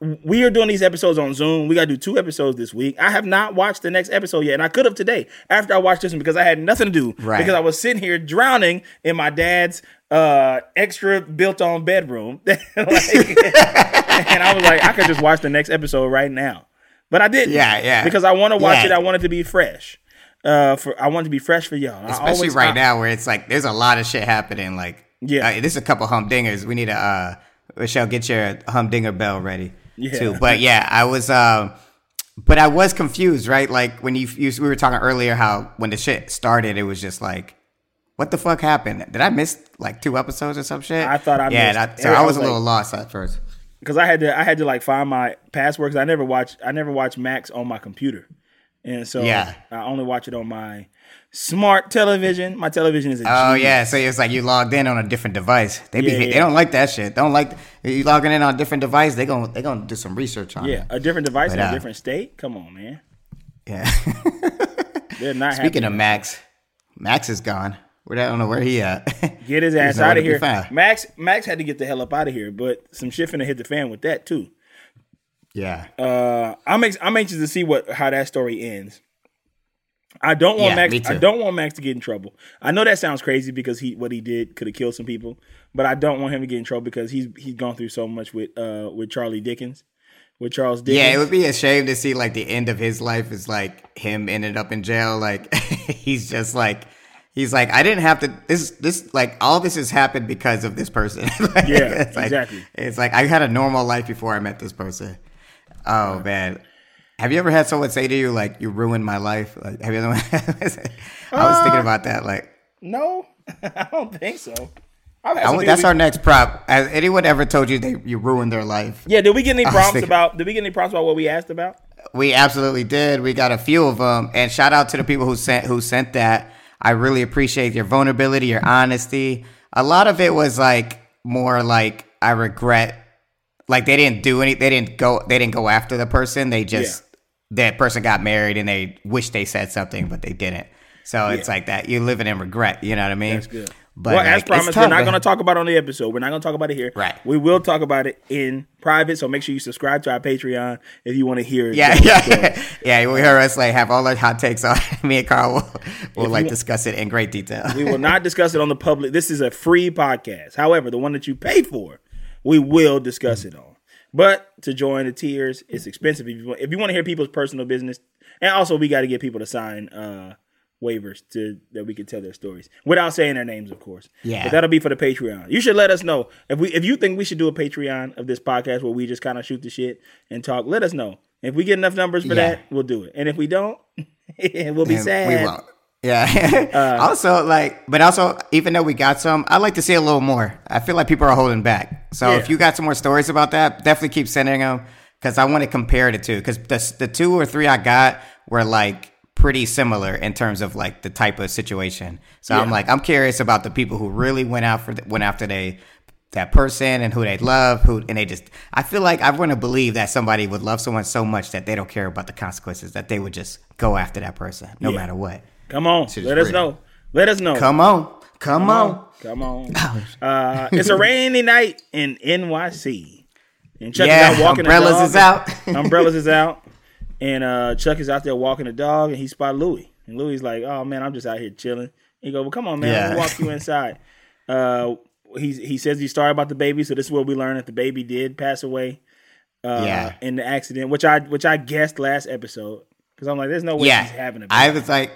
we are doing these episodes on Zoom. We got to do two episodes this week. I have not watched the next episode yet, and I could have today after I watched this one because I had nothing to do. Right. Because I was sitting here drowning in my dad's uh, extra built-on bedroom, (laughs) Like, (laughs) and I was like, I could just watch the next episode right now, but I didn't. Yeah, yeah. Because I want to watch Yeah. it. I want it to be fresh. Uh, for I want it to be fresh for y'all. Especially always- right I- now where it's like there's a lot of shit happening. Like, Yeah. uh, this is a couple humdingers. We need to, uh, Michelle, get your humdinger bell ready. Yeah. Too. But yeah, I was, um, but I was confused, right? Like when you, you, we were talking earlier how when the shit started, it was just like, what the fuck happened? Did I miss like two episodes or some shit? I thought I yeah. missed- that- so I I was was a little like- lost at first. because I had to I had to like find my password because I never watch I never watch Max on my computer, and so Yeah. I only watch it on my smart television. My television is a Oh G. yeah, so it's like you logged in on a different device. They be Yeah, they don't like that shit. They don't like you logging in on a different device. They gon' they gonna do some research on yeah, it. a different device in But, a uh, different state. Come on, man, Yeah. (laughs) they're not Speaking happy. of Max, Max is gone. Where I don't know where he at. Get his (laughs) ass out of here. Max Max had to get the hell up out of here, but some shit finna hit the fan with that too. Yeah. Uh, I'm ex- I'm anxious to see what how that story ends. I don't want Yeah, Max. I don't want Max to get in trouble. I know that sounds crazy because he what he did could have killed some people, but I don't want him to get in trouble because he's he's gone through so much with uh with Charlie Dickens, with Charles Dickens. Yeah, it would be a shame to see like the end of his life is like him ended up in jail. Like (laughs) he's just like he's like I didn't have to this this like all this has happened because of this person. (laughs) Like, Yeah, it's like- exactly. It's like I had a normal life before I met this person. Oh man. Have you ever had someone say to you like you ruined my life? Like have you ever (laughs) I was Uh, thinking about that like no, (laughs) I don't think so. I've had I some want- that's our next prop. Has anyone ever told you they you ruined their life? Yeah, did we get any (laughs) was prompts thinking- about? Did we get any prompts about what we asked about? We absolutely did. We got a few of them, and shout out to the people who sent who sent that. I really appreciate your vulnerability, your honesty. A lot of it was like more like I regret, like they didn't do any, they didn't go, they didn't go after the person. They just that person got married and they wish they said something, but they didn't. So it's like that. You're living in regret. You know what I mean? That's good. But well, like, as promised, tough, we're not going to talk about it on the episode. We're not going to talk about it here. Right. We will talk about it in private. So make sure you subscribe to our Patreon if you want to hear. Yeah, yeah, (laughs) yeah. You will hear us like have all our hot takes on. (laughs) Me and Carl will, will like discuss it in great detail. We will not discuss it on the public. This is a free podcast. However, the one that you pay for, we will discuss it on. But to join the tiers, it's expensive. If you want, if you want to hear people's personal business, and also we got to get people to sign uh, waivers to that we can tell their stories without saying their names, of course. Yeah. but that'll be for the Patreon. You should let us know if we if you think we should do a Patreon of this podcast where we just kind of shoot the shit and talk. Let us know if we get enough numbers for Yeah. that. We'll do it, and if we don't, (laughs) we'll be And sad. We won't. Yeah. Uh. (laughs) also, like, but also, even though we got some, I'd like to see a little more. I feel like people are holding back. So Yeah. if you got some more stories about that, definitely keep sending them because I want to compare the two. Because the the two or three I got were like pretty similar in terms of like the type of situation. So I'm like, I'm curious about the people who really went out for the, went after they that person and who they love, who and they just. I feel like I want to believe that somebody would love someone so much that they don't care about the consequences, that they would just go after that person no Yeah. matter what. Come on, let us real. know. Let us know. Come on, come, on. Come on. (laughs) Uh, it's a rainy night in NYC. And Chuck Yeah, is out walking umbrellas (laughs) the dog. is out. umbrellas is out. And uh, Chuck is out there walking the dog and he spot Louis. And Louis like, oh man, I'm just out here chilling. He go, well, come on, man, Yeah. let me walk you (laughs) inside. Uh, he he says he's sorry about the baby, so this is what we learned that the baby did pass away uh, Yeah. in the accident, which I which I guessed last episode because I'm like, there's no way Yeah, she's having a baby. I was like,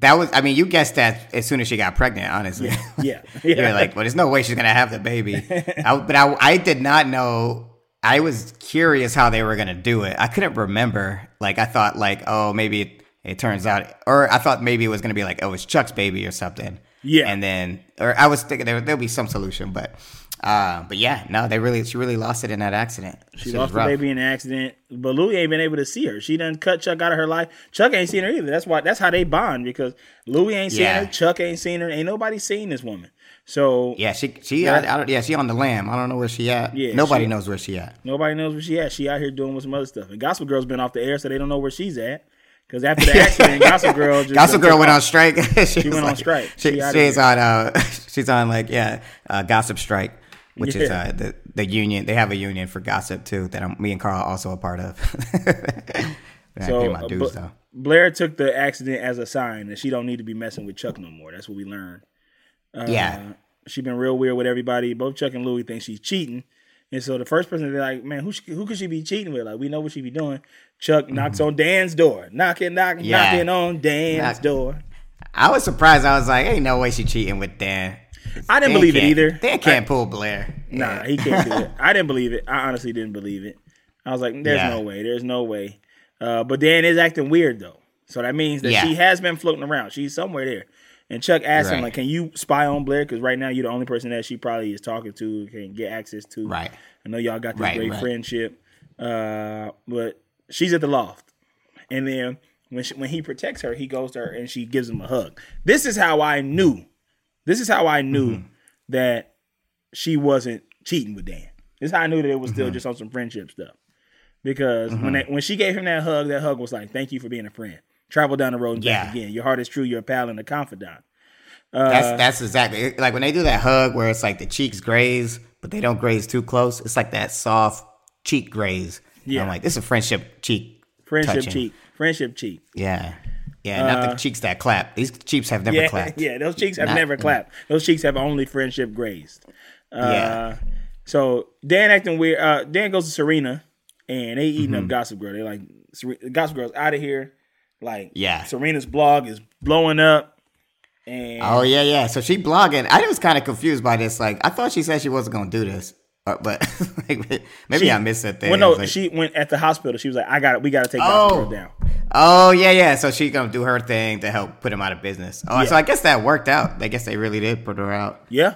that was. I mean, you guessed that as soon as she got pregnant. Honestly, yeah, (laughs) yeah. you're like, well, there's no way she's gonna have the baby. (laughs) I, but I, I did not know. I was curious how they were gonna do it. I couldn't remember. Like, I thought, like, oh, maybe it, it turns out, or I thought maybe it was gonna be like, oh, it's Chuck's baby or something. Yeah. and then, or I was thinking there there'll be some solution, but, uh, but yeah, no, they really, she really lost it in that accident. She lost the baby in an accident, but Louie ain't been able to see her. She done cut Chuck out of her life. Chuck ain't seen her either. That's why. That's how they bond because Louie ain't seen Yeah. her. Chuck ain't seen her. Ain't nobody seen this woman. So Yeah, she she Yeah. I, I don't, yeah she on the lam. I don't know where she at. Yeah, nobody she- knows where she at. nobody knows where she at. She out here doing with some other stuff. And Gospel Girl's been off the air, so they don't know where she's at. Because after the accident, (laughs) Gospel Girl just Gossip Girl went off. on strike. (laughs) she went was on strike. She, She she's on uh (laughs) she's on like yeah uh, gossip strike. Which is uh, the the union. They have a union for gossip too that I'm, me and Carl are also a part of. (laughs) I So my uh, dues Bla-. Blair took the accident as a sign that she don't need to be messing with Chuck no more. That's what we learned. Uh, Yeah. she been real weird with everybody. Both Chuck and Louis think she's cheating, and so the first person they're like, man, who who could she be cheating with? Like we know what she be doing. Chuck knocks on Dan's door, knocking, knocking, Mm-hmm. Yeah. knocking on Dan's Knock- door. I was surprised. I was like, ain't no way she cheating with Dan. I didn't Dan believe it either. Dan can't pull Blair. Nah, Yeah. he can't do it. (laughs) I didn't believe it. I honestly didn't believe it. I was like, there's Yeah. no way. There's no way. Uh, but Dan is acting weird though. So that means that Yeah. she has been floating around. She's somewhere there. And Chuck asked him, like, can you spy on Blair? Because right now you're the only person that she probably is talking to, can get access to. Right. I know y'all got this Right, great right. friendship. Uh, but she's at the loft. And then when she, when he protects her, he goes to her and she gives him a hug. This is how I knew. This is how I knew Mm-hmm. that she wasn't cheating with Dan. This is how I knew that it was still Mm-hmm. just on some friendship stuff. Because when they, when she gave him that hug, that hug was like, "Thank you for being a friend. Travel down the road and back again. Your heart is true. You're a pal and a confidant." That's that's exactly like when they do that hug where it's like the cheeks graze, but they don't graze too close. It's like that soft cheek graze. And Yeah. I'm like, this is a friendship cheek. Friendship touching. cheek. Friendship cheek. Yeah. Yeah, not the cheeks that clap. These cheeks have never Uh, Yeah, clapped. (laughs) yeah. Those cheeks have Not- never clapped. Those cheeks have only friendship grazed. Uh, Yeah. So Dan acting weird. Uh, Dan goes to Serena, and they eating Mm-hmm. up Gossip Girl. They like Gossip Girl's out of here. Like Yeah. Serena's blog is blowing up, and Oh yeah, yeah. So she blogging. I was kind of confused by this. Like, I thought she said she wasn't gonna do this, uh, but (laughs) like, maybe she- I missed that thing. Well, no, like, she went at the hospital. She was like, "I got it. We got to take Oh. Down." Oh yeah, yeah. So she gonna do her thing to help put him out of business. Oh, Yeah. so I guess that worked out. I guess they really did put her out. Yeah,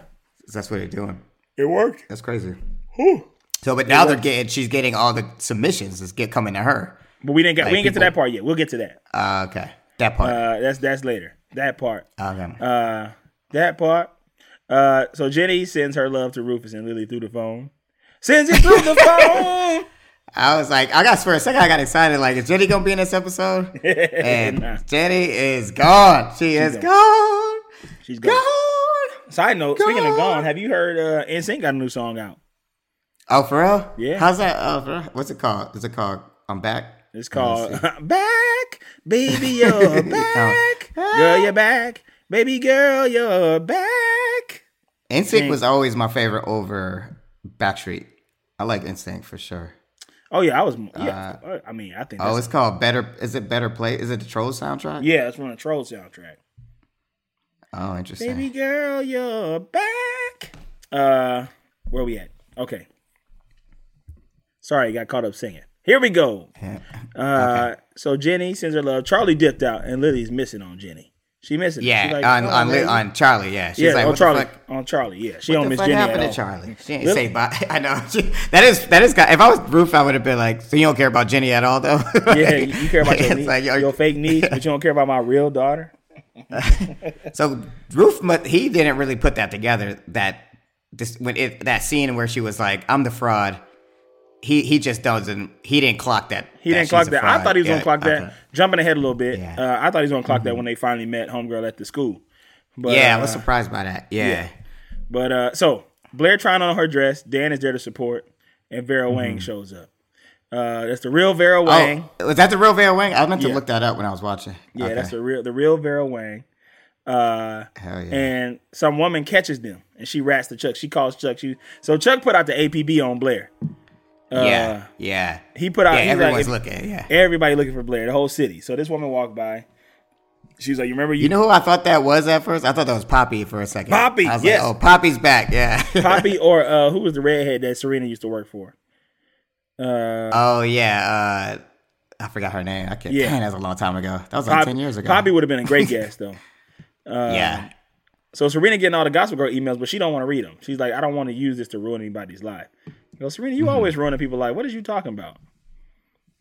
That's what they're doing. it worked. That's crazy. Whew. So, but now they're getting. She's getting all the submissions. Is get coming to her. But we didn't get Like, we didn't get to that part yet. We'll get to that. Uh, okay, that part. Uh, that's that's later. That part. okay. Uh, that part. Uh, so Jenny sends her love to Rufus and Lily through the phone. Sends it through the (laughs) phone. I was like, I got for a second, I got excited. Like, is Jenny gonna be in this episode? (laughs) And Nah, Jenny is gone. She is gone. gone. she's gone. Gone. Side note: Speaking of Gone. gone, have you heard uh, NSYNC got a new song out? Oh, for real? Yeah. How's that? Oh, for real? What's it called? Is it called I'm Back? It's called (laughs) "Back, Baby, You're Back, Girl, You're Back, Baby Girl, You're Back." NSYNC was always my favorite over Backstreet. I like NSYNC for sure. Oh yeah, I was. Yeah, I mean, I think. Oh, it's called Better. Is it Better Play? Is it the Trolls soundtrack? yeah, it's from the Troll soundtrack. Oh, interesting. Baby girl, you're back. Uh, where we at? Okay. Sorry, I got caught up singing. Here we go. Uh, so Jenny sends her love. Charlie dipped out, and Lily's missing on Jenny. She missing. Yeah, She like, on "Oh, on, Li- on Charlie. Yeah, she's yeah, like, on Charlie. fuck? On Charlie. Yeah, she What don't miss Jenny happened at to all. Charlie? She ain't Lily- say bye. (laughs) I know. She, that is that is. If I was Roof, I would have been like, so you don't care about Jenny at all, though. (laughs) Yeah, you care about your, niece, like, yo, your fake niece, but you don't care about my real daughter. (laughs) So Roof, he didn't really put that together. That this when it that scene where she was like, "I'm the fraud." He he just doesn't. He didn't clock that. He that didn't clock that. I thought he was Yeah, gonna clock that. Jumping ahead a little bit. Yeah. Uh, I thought he was gonna clock that when they finally met homegirl at the school. But, yeah, I uh, was surprised by that. Yeah. yeah. But uh, so Blair trying on her dress. Dan is there to support, and Vera Wang shows up. Uh, that's the real Vera Wang. Mm-hmm. Oh, was that the real Vera Wang? I meant to look that up when I was watching. yeah, Okay. that's the real the real Vera Wang. Uh, Hell yeah. and some woman catches them, and she rats to Chuck. She calls Chuck. She so Chuck put out the APB on Blair. Uh, yeah, yeah. He put out. Yeah, he's like, everyone's looking. Yeah. Everybody looking for Blair. The whole city. So this woman walked by. She was like, "You remember you, You know who I thought that was at first? I thought that was Poppy for a second. Poppy, I was yes. like, oh, Poppy's back. Yeah. (laughs) Poppy or uh, who was the redhead that Serena used to work for? Uh, oh yeah. Uh, I forgot her name. I can't. Yeah. Yeah. that was a long time ago. That was like Pop- ten years ago. Poppy would have been a great (laughs) guest though. yeah. So Serena getting all the Gospel Girl emails, but she don't want to read them. She's like, I don't want to use this to ruin anybody's life. Go, Serena, you Mm-hmm. always ruining people's life. What is you talking about?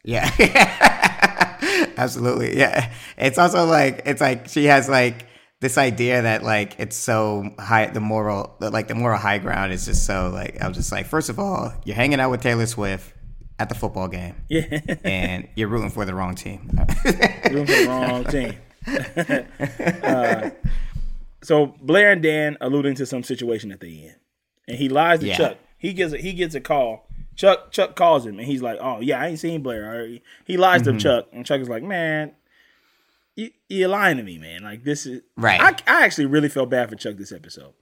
Yeah. (laughs) Absolutely. Yeah. It's also like it's like she has like this idea that like it's so high the moral like the moral high ground is just so like I'm just like first of all, you're hanging out with Taylor Swift at the football game Yeah, (laughs) and you're rooting for the wrong team. (laughs) rooting for the wrong team. uh, so Blair and Dan alluding to some situation at the end. and he lies to Yeah. Chuck. He gets a, he gets a call. Chuck Chuck calls him and he's like, "Oh yeah, I ain't seen Blair." He- lies Mm-hmm. to Chuck, and Chuck is like, "Man, you, you're lying to me, man. Like this is (laughs) Right. I, I actually really felt bad for Chuck this episode.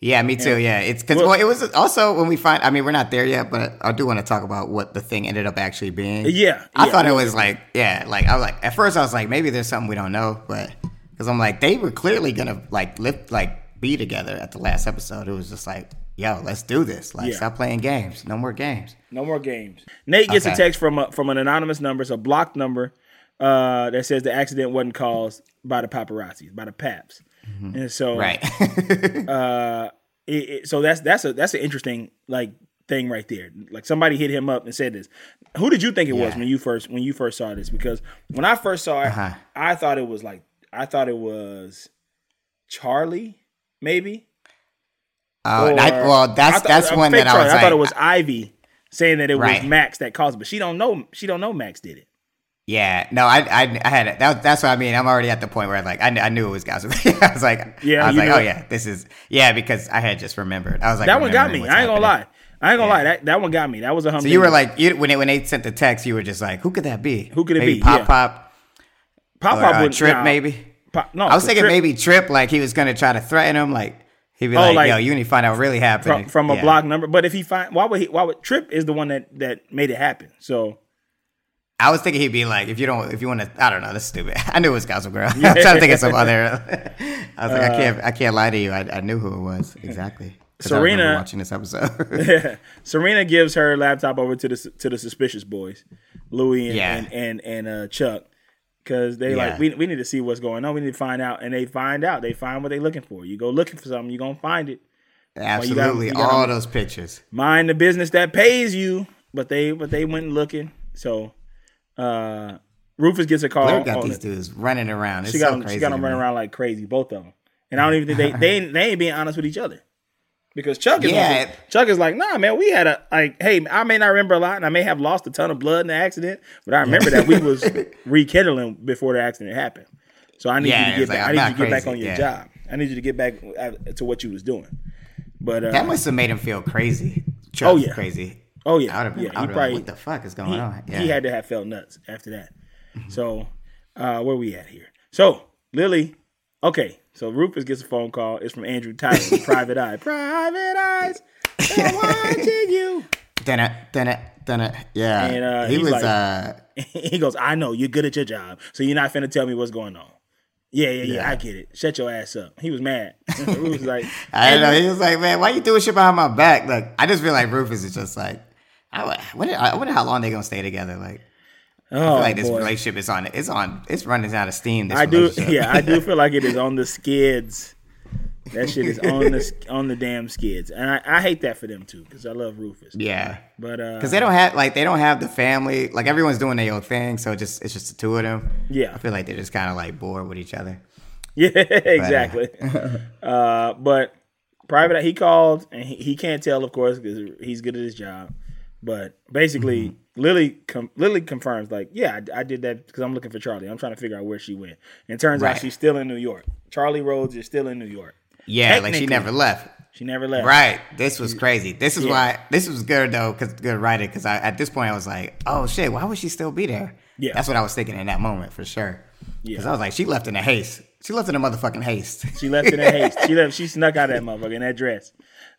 Yeah, me too. Yeah, it's because Well- well, it was also when we find. I mean, we're not there yet, but I do want to talk about what the thing ended up actually being. Yeah, I yeah. thought it was like, yeah, like I was like at first I was like maybe there's something we don't know, but because I'm like they were clearly gonna like lift like be together at the last episode. It was just like, yo, let's do this. Like Yeah. stop playing games. No more games. No more games. Nate gets a text from a, from an anonymous number, it's a blocked number uh, that says the accident wasn't caused by the paparazzi, by the paps. And so, Mm-hmm. Right. (laughs) uh, it, it, so that's that's a that's an interesting like thing right there. Like somebody hit him up and said this. Who did you think it was when you first when you first saw this? Because when I first saw it, Uh-huh. I thought it was like I thought it was Charlie, maybe. Oh, Or- I- well, that's thought- that's one that I was I thought it was Ivy saying that it Right. was Max that caused it, but she don't know. She don't know Max did it. Yeah, no, I, I, I had it. That, that's what I mean. I'm already at the point where like I, I knew it was guys. (laughs) I was like, Yeah, I was like, knew oh yeah, this is yeah because I had just remembered. I was like, that one got me. I ain't gonna lie. I ain't gonna Yeah. lie. That that one got me. That was a hum. So you were like, you, when they, when they sent the text, you were just like, who could that be? Who could it maybe be? Pop Yeah. Pop Pop or Pop uh, Tripp nah, maybe. Pop, no, I was thinking Tripp maybe Tripp, like he was gonna try to threaten him, like he'd be Oh, like, like- yo, you need to find out what really happened from, from a Yeah. block number. But if he find, why would he? Why would Tripp is the one that that made it happen? So I was thinking he'd be like, if you don't, if you want to, I don't know, that's stupid. (laughs) I knew it was Gospel Girl. (laughs) I was trying to think of some other. (laughs) I was like, I can't, I can't lie to you. I, I knew who it was exactly. Serena- watching this episode. Yeah, Serena gives her laptop over to the to the suspicious boys, Louis and Yeah. and, and, and uh, Chuck, because they Yeah. like we, we need to see what's going on. We need to find out, and they find out. They find what they're looking for. You go looking for something, you are gonna find it. Absolutely, you gotta- all those pictures. Mind the business that pays you, but they but they went looking. So uh, Rufus gets a call. Blair got these it. dudes running around. It's She got so them. crazy. She got them running around like crazy, both of them. And I don't even think they they ain't, (laughs) they ain't being honest with each other. Because Chuck is Yeah. Chuck is like, nah, man, we had a like, hey, I may not remember a lot, and I may have lost a ton of blood in the accident, but I remember that we was (laughs) rekindling before the accident happened. So I need Yeah, you to get back. I'm I need you to get back on your yeah. job. I need you to get back uh, to what you was doing. But uh, That must have made him feel crazy. Chuck Oh, yeah. crazy. oh yeah, I would have been. yeah, he probably what the fuck is going he, on? Yeah. he had to have felt nuts after that. So, uh, where we at here? So, Lily, okay. So Rufus gets a phone call. It's from Andrew Tyler, (laughs) Private Eye. Private Eyes, they're watching you. Dun it, dun it, dun it. Yeah. And, uh, he was. like- uh (laughs) he goes, I know you're good at your job, so you're not finna tell me what's going on. Yeah, yeah, yeah, Yeah. I get it. Shut your ass up. He was mad. (laughs) Rufus was like, I know. He was like, man, why you doing shit behind my back? Like, I just feel like Rufus is just like, I wonder, I wonder how long they're gonna stay together. Like, I oh feel like this boy. relationship is on. It's on. It's running out of steam. This I do, yeah, I do feel like it is (laughs) on the skids. That shit is on the (laughs) on the damn skids, and I, I hate that for them too because I love Rufus. yeah. But uh, Because they don't have like they don't have the family. Like everyone's doing their own thing, so just it's just the two of them. Yeah. I feel like they're just kind of like bored with each other. (laughs) Yeah, exactly. uh, but private, he called and he, he can't tell, of course, because he's good at his job. But basically, Mm-hmm. Lily com- Lily confirms, like, yeah, I, I did that because I'm looking for Charlie. I'm trying to figure out where she went. And it turns out she's still in New York. Charlie Rhodes is still in New York. Yeah, like she never left. She never left. Right. This was crazy. This is Yeah. why this was good though, because good writing. Because I at this point I was like, oh shit, why would she still be there? Yeah. that's what I was thinking in that moment for sure. Yeah, because. I was like, she left in a haste. She left in a motherfucking haste. She left in a haste. (laughs) She left. She snuck out of that motherfucker in that dress.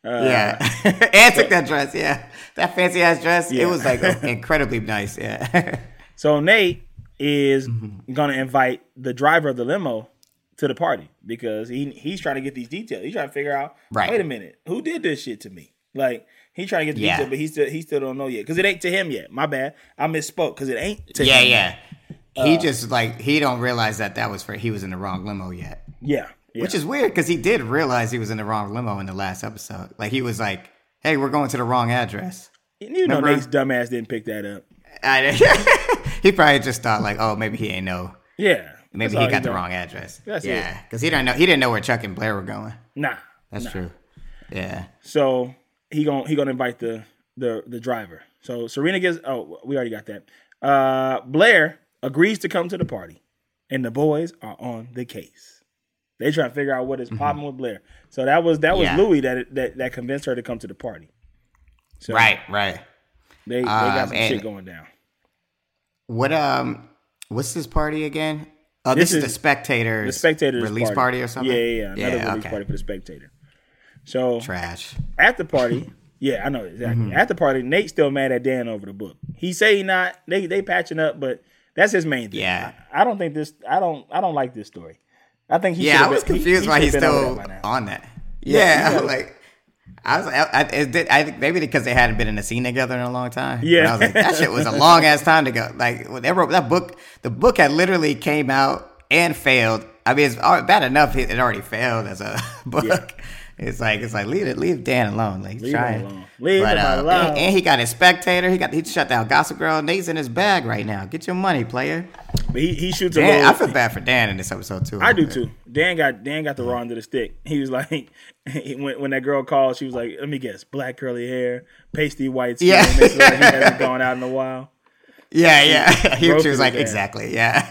Uh, yeah, (laughs) and took that dress. Yeah, that fancy ass dress. Yeah. It was like (laughs) incredibly nice. Yeah. (laughs) So Nate is Mm-hmm. gonna invite the driver of the limo to the party because he he's trying to get these details. He's trying to figure out. Right. Wait a minute, who did this shit to me? Like he trying to get the Yeah. details, but he still he still don't know yet because it ain't to him yet. My bad, I misspoke because it ain't to yeah, him. yeah. Uh, He just like he don't realize that that was for he was in the wrong limo yet. yeah, yeah. Which is weird because he did realize he was in the wrong limo in the last episode. Like he was like, "Hey, we're going to the wrong address." you know remember? Nate's dumbass didn't pick that up. (laughs) He probably just thought like, "Oh, maybe he ain't know. Yeah, Maybe he got the wrong address." That's yeah, because he didn't know he didn't know where Chuck and Blair were going. Nah, That's nah. true. Yeah. So he gon' he gonna invite the the the driver. So Serena gets oh we already got that. Uh Blair agrees to come to the party, and the boys are on the case. They trying to figure out what is popping with Blair. So that was that was Mm-hmm. Yeah. Louis that that that convinced her to come to the party. So Right, right. They they got Um, some shit going down. What um, what's this party again? Oh, this, This is the is spectators. The spectators release party. or something. Yeah, yeah, yeah. Another release okay. party for the spectator. So Trash. at the party, (laughs) yeah, I know exactly. Mm-hmm. At the party, Nate's still mad at Dan over the book. He say he not. They they patching up, but that's his main thing. Yeah. I, I don't think this. I don't. I don't like this story. I think he. Yeah, I was been- confused he why he's should've been over still that on that. Yeah, Yeah, like I was, I, I, it did- I think maybe because they hadn't been in a scene together in a long time. But Yeah. I was like, that shit was a long ass time to go. Like when they wrote that book, the book had literally came out and failed. I mean, it's uh, bad enough it it already failed as a (laughs) book. It's like it's like leave it, leave Dan alone. Like he's Leave him alone. Leave him uh, alone. And, and he got his spectator. He got he shut down Gossip Girl. Nate's in his bag right now. Get your money, player. But he, he shoots a Dan, little. I feel bad for Dan in this episode too. I do too. Dan got Dan got the raw end of the stick. He was like, he, (laughs) when, when that girl called, she was like, "Let me guess, black curly hair, pasty white skin." Yeah. Like he (laughs) hasn't gone out in a while. Yeah, yeah. (laughs) He, was like, exactly. Yeah.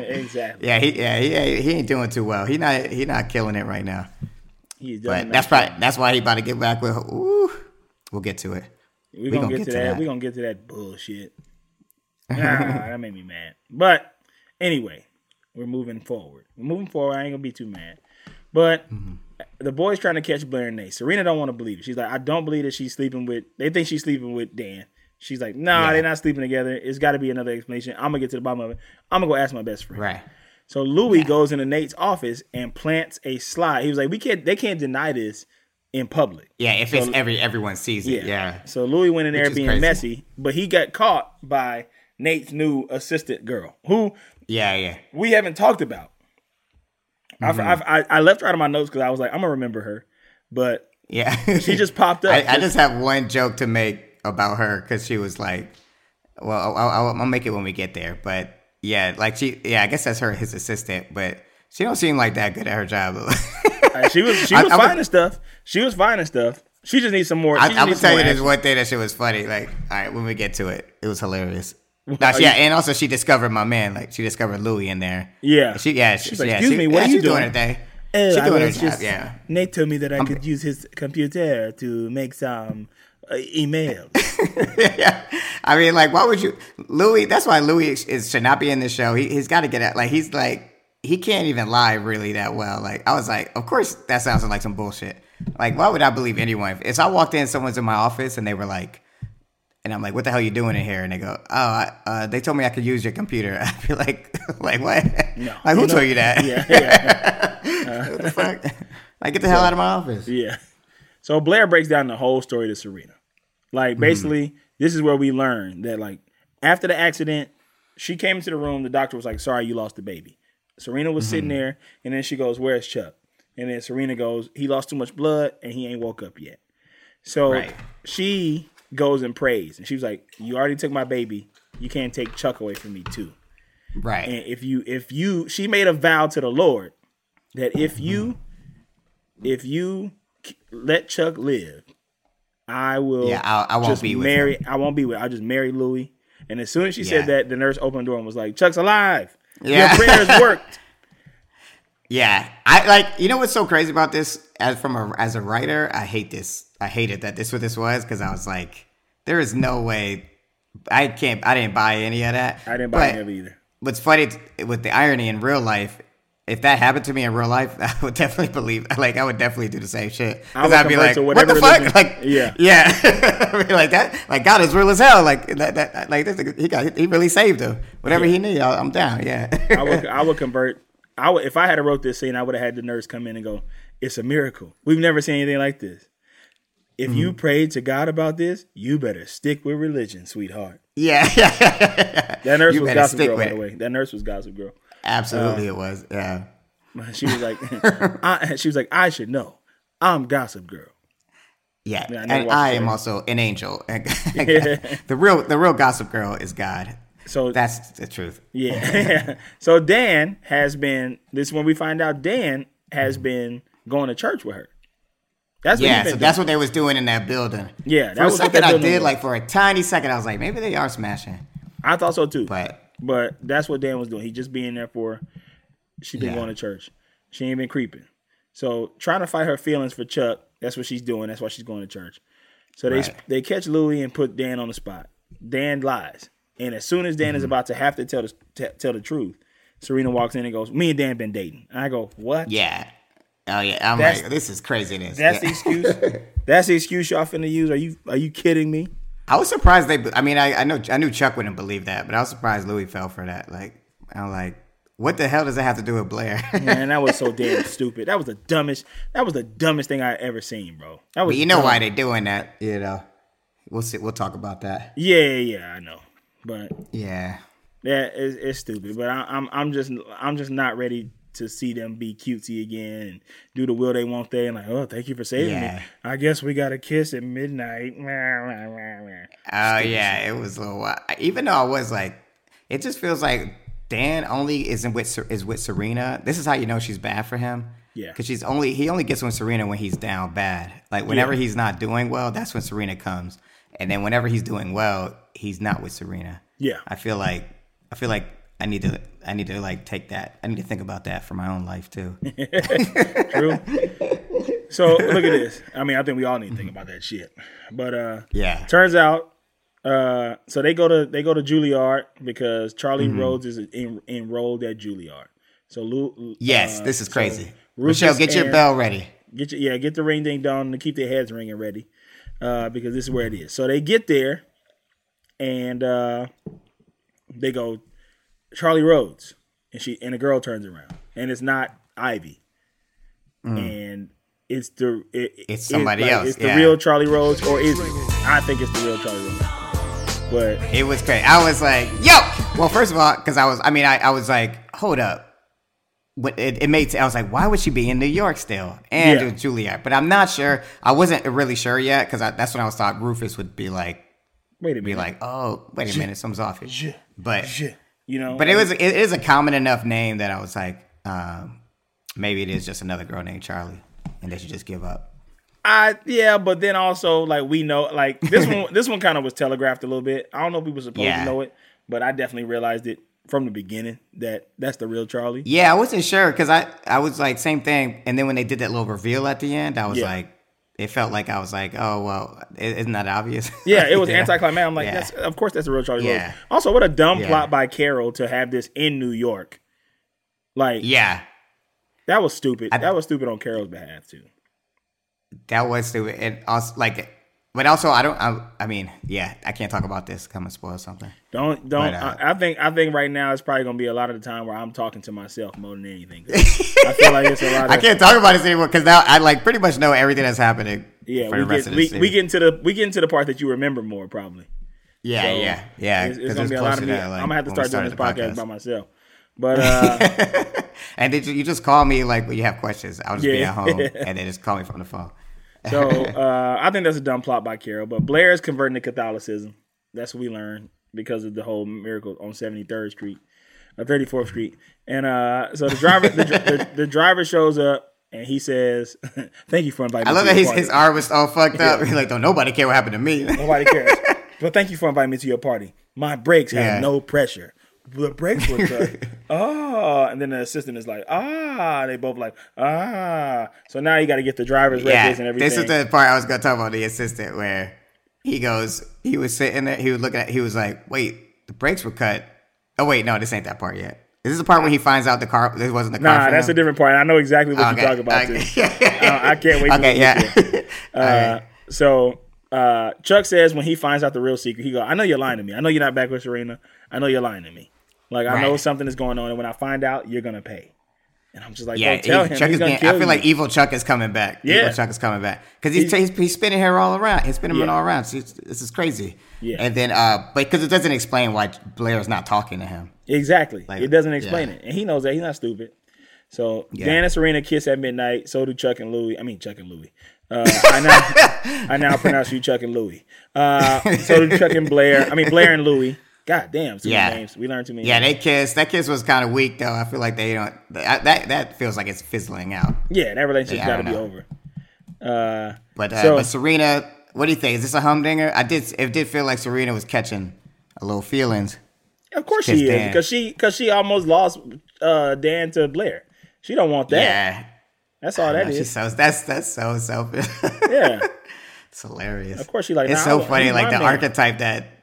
Exactly. Yeah, he yeah he he ain't doing too well. He not he not killing it right now. But that. that's probably that's why he about to get back with. Ooh, we'll get to it. We're gonna, get, to that. We're gonna get to that bullshit. (laughs) ah, that made me mad. But anyway, we're moving forward. We're moving forward. I ain't gonna be too mad. But the boys trying to catch Blair and Nate. Serena don't want to believe it. She's like, I don't believe that she's sleeping with. They think she's sleeping with Dan. She's like, Nah, Yeah. they're not sleeping together. It's got to be another explanation. I'm gonna get to the bottom of it. I'm gonna go ask my best friend. Right. So Louis goes into Nate's office and plants a slide. He was like, "We can't. They can't deny this in public." Yeah, if it's every everyone sees it. Yeah. So Louis went in there Which being messy, but he got caught by Nate's new assistant girl, who Yeah, yeah. we haven't talked about. Mm-hmm. I've, I, I left her out of my notes because I was like, I'm gonna remember her, but Yeah. (laughs) she just popped (laughs) up. I, I just have one joke to make about her because she was like, well, I'll, I'll, I'll make it when we get there. But yeah, like she, yeah, I guess that's her, his assistant, but she don't seem like that good at her job. (laughs) Uh, she was she was I finding stuff. She was finding stuff. She just needs some more. she I, just I would needs some tell you this one thing that shit was funny. Like, all right, when we get to it, it was hilarious. are Now, yeah, and also she discovered my man. Like, she discovered Louis in there. Yeah. she, yeah, She's she, like, yeah, "Excuse she- me, what yeah, are you she's doing doing?" her thing. Oh, She's doing her job. just- Yeah, Nate told me that I could use his computer to make some uh, (laughs) yeah. I mean, like, why would you, Louis? That's why Louis is, is should not be in this show. He, he's got to get out. Like, he's like, he can't even lie really that well. Like, I was like, of course that sounds like some bullshit. Like, why would I believe anyone? If, if I walked in, someone's in my office and they were like, and I'm like, what the hell are you doing in here? And they go, oh, I, uh, they told me I could use your computer. (laughs) I'd be like, (laughs) like what? No. like who told you that? yeah, yeah, what the fuck? Like, get the hell out of my office. yeah. So Blair breaks down the whole story to Serena. Like hmm. basically, this is where we learn that like after the accident, she came into the room. The doctor was like, "Sorry, you lost the baby." Serena was sitting hmm. there, and then she goes, "Where's Chuck?" And then Serena goes, "He lost too much blood, and he ain't woke up yet." So Right. she goes and prays, and she was like, "You already took my baby. You can't take Chuck away from me too." Right. And if you if you she made a vow to the Lord that if you hmm. if you let Chuck live, I will Yeah, I'll- I won't just be with marry I won't be with I'll just marry Louis. And as soon as she Yeah. said that, the nurse opened the door and was like, Chuck's alive. Yeah. Your prayers (laughs) worked. Yeah, I like. You know what's so crazy about this? As from a as a writer, I hate this. I hated that this what this was because I was like, there is no way. I can't. I didn't buy any of that. I didn't buy But any of it either. What's funny with the irony in real life, if that happened to me in real life, (laughs) I would definitely believe. Like, I would definitely do the same shit. I would I'd be like, what the fuck? Like, Yeah. (laughs) yeah. (laughs) I mean, like that. Like God is real as hell. Like that. that like this, he got. He really saved him. Whatever he need, I- I'm down. Yeah. I would I would convert I would if I had wrote this scene, I would have had the nurse come in and go, It's a miracle. We've never seen anything like this. If Mm-hmm. you prayed to God about this, you better stick with religion, sweetheart. yeah. Yeah. That nurse You was Gossip Girl, by the way. That nurse was Gossip Girl. Absolutely, uh, it was. Yeah. She was like, (laughs) I, she was like, I should know. I'm Gossip Girl. Yeah, Yeah, I and I am also an angel. (laughs) the real, the real Gossip Girl is God. So That's the truth. yeah. (laughs) so Dan has been. This is when we find out Dan has mm-hmm. been going to church with her. That's what Yeah, so been that's what they was doing in that building. Yeah, that for a second I did was. like for a tiny second I was like maybe they are smashing, I thought so too. but But that's what Dan was doing. He just being there for. She been Yeah. going to church. She ain't been creeping. So trying to fight her feelings for Chuck. That's what she's doing. That's why she's going to church. So they Right. they catch Louis and put Dan on the spot. Dan lies, and as soon as Dan Mm-hmm. is about to have to tell the t- tell the truth, Serena walks in and goes, "Me and Dan been dating." And I go, "What? Yeah. Oh yeah. I'm That's- like, this is craziness. That's the excuse. (laughs) That's the excuse y'all finna use. Are you are you kidding me? I was surprised they. I mean, I, I know I knew Chuck wouldn't believe that, but I was surprised Louis fell for that. Like, I'm like, what the hell does that have to do with Blair? Man, that was so (laughs) damn stupid. That was the dumbest. That was the dumbest thing I ever seen, bro. That was. but you know dumb. why they're doing that? You know, we'll see. We'll talk about that. Yeah, yeah, yeah, I know. But Yeah. yeah, it's, it's stupid. But I, I'm I'm just I'm just not ready to see them be cutesy again and do the will they won't they and like oh thank you for saving Yeah. me. I guess we got a kiss at midnight. Oh yeah, it was a little. While. Even though I was like, it just feels like Dan only isn't with is with Serena. This is how you know she's bad for him. Yeah. because she's only he only gets with Serena when he's down bad. Like whenever Yeah. he's not doing well, that's when Serena comes. And then whenever he's doing well, he's not with Serena. Yeah. I feel like I feel like I need to I need to like take that. I need to think about that for my own life too. (laughs) True. So look at this. I mean, I think we all need to think about that shit. But uh Yeah. turns out uh so they go to they go to Juilliard because Charlie Mm-hmm. Rhodes is en- enrolled at Juilliard. So Lou Yes, uh, this is so crazy. Rufus Michelle, get your bell ready. Get your yeah, get the ring ding dong to keep their heads ringing ready. Uh, because this is where it is. So they get there and uh they go Charlie Rhodes and she and a girl turns around and it's not Ivy. And it's the it, Mm. It's somebody else, It's the yeah. real Charlie Rhodes or is it? I think it's the real Charlie Rhodes. But It was crazy. I was like, yo. Well, first of all, because I was, I mean, I, I was like, hold up. What it, it made. I was like, why would she be in New York still and Yeah. with Juilliard? But I'm not sure. I wasn't really sure yet because that's when I was thought Rufus would be like, wait a minute. be like, oh, wait a minute, something's off here. But. You know but it was it is a common enough name that I was like, um, maybe it is just another girl named Charlie, and they should just give up. I yeah, but then also like we know like this one (laughs) this one kind of was telegraphed a little bit. I don't know if we were supposed Yeah. to know it, but I definitely realized it from the beginning that that's the real Charlie. Yeah, I wasn't sure because I I was like same thing, and then when they did that little reveal at the end, I was Yeah. like, it felt like I was like, oh well, isn't that obvious? (laughs) Yeah, it was anticlimactic. I'm like, Yeah. that's of course that's a real Charlie Yeah. Rhodes. Also, what a dumb Yeah. plot by Carol to have this in New York. Like Yeah, that was stupid. I- that was stupid on Carol's behalf too. that was stupid, and also like, but also I don't. I, I mean, yeah, I can't talk about this. Come and spoil something. Don't don't. But, uh, I, I think I think right now it's probably gonna be a lot of the time where I'm talking to myself more than anything. (laughs) I feel like it's a lot. Of, I can't talk about this anymore because now I like pretty much know everything that's happening. Yeah, for we the rest get we, we get into the we get into the part that you remember more probably. yeah, So, yeah, yeah. It's, it's gonna be a lot of me. that, like, I'm gonna have to start doing this started podcast, by myself. But uh, (laughs) And did you, you just call me like when you have questions? I'll just be at home (laughs) and then just call me from the phone. So (laughs) uh, I think that's a dumb plot by Carol. But Blair is converting to Catholicism. That's what we learned because of the whole miracle on 73rd Street, uh, 34th Street. And uh, so the driver the, the, the driver shows up and he says, (laughs) "Thank you for inviting I love to that his, party." his arm was all fucked up. He's (laughs) like, don't nobody care what happened to me. Nobody cares. but thank you for inviting me to your party. My brakes have no pressure. The brakes were cut. oh, (laughs) and then the assistant is like, ah. They both like, ah. So now you got to get the driver's yeah, records and everything. this is the part I was gonna talk about the assistant where he goes, he was sitting there, he was looking at, he was like, wait, the brakes were cut. Oh wait, no, this ain't that part yet. This is the part when he finds out the car? This wasn't the car. nah, that's him? a different part. I know exactly what Okay, you're talking about. okay. (laughs) Uh, I can't wait. Okay, yeah. (laughs) Uh, So uh, Chuck says when he finds out the real secret, he go, "I know you're lying to me. I know you're not back with Serena. I know you're lying to me. Like I know something is going on, and when I find out, you're gonna pay." And I'm just like, Yeah, tell him. Chuck He's is gonna I feel you." like evil Chuck is coming back. Yeah. Evil Chuck is coming back because he's, He's- he's spinning her all around. He's spinning Yeah. all around. So this is crazy. Yeah. and then uh, but because it doesn't explain why Blair's not talking to him. Exactly. Like, it doesn't explain yeah. it. And he knows that. He's not stupid. So Yeah. Dan and Serena kiss at midnight. So do Chuck and Louie. I mean Chuck and Louie. Uh, I now (laughs) I now pronounce you Chuck and Louie. Uh, so do Chuck and Blair. I mean Blair and Louie. God damn, too Yeah. many names. We learned too many. Yeah, names. they kissed. That kiss was kind of weak though. I feel like they don't. That that, that feels like it's fizzling out. yeah, that relationship's got to be over. Uh, But uh, So- but Serena, what do you think? Is this a humdinger? I did. It did feel like Serena was catching a little feelings. of course she is Dan. because she because she almost lost uh, Dan to Blair. She don't want that. Yeah, That's all that She's is. so that's that's so selfish. Yeah. (laughs) it's hilarious. Of course she like, It's nah, so funny, like the man. archetype that.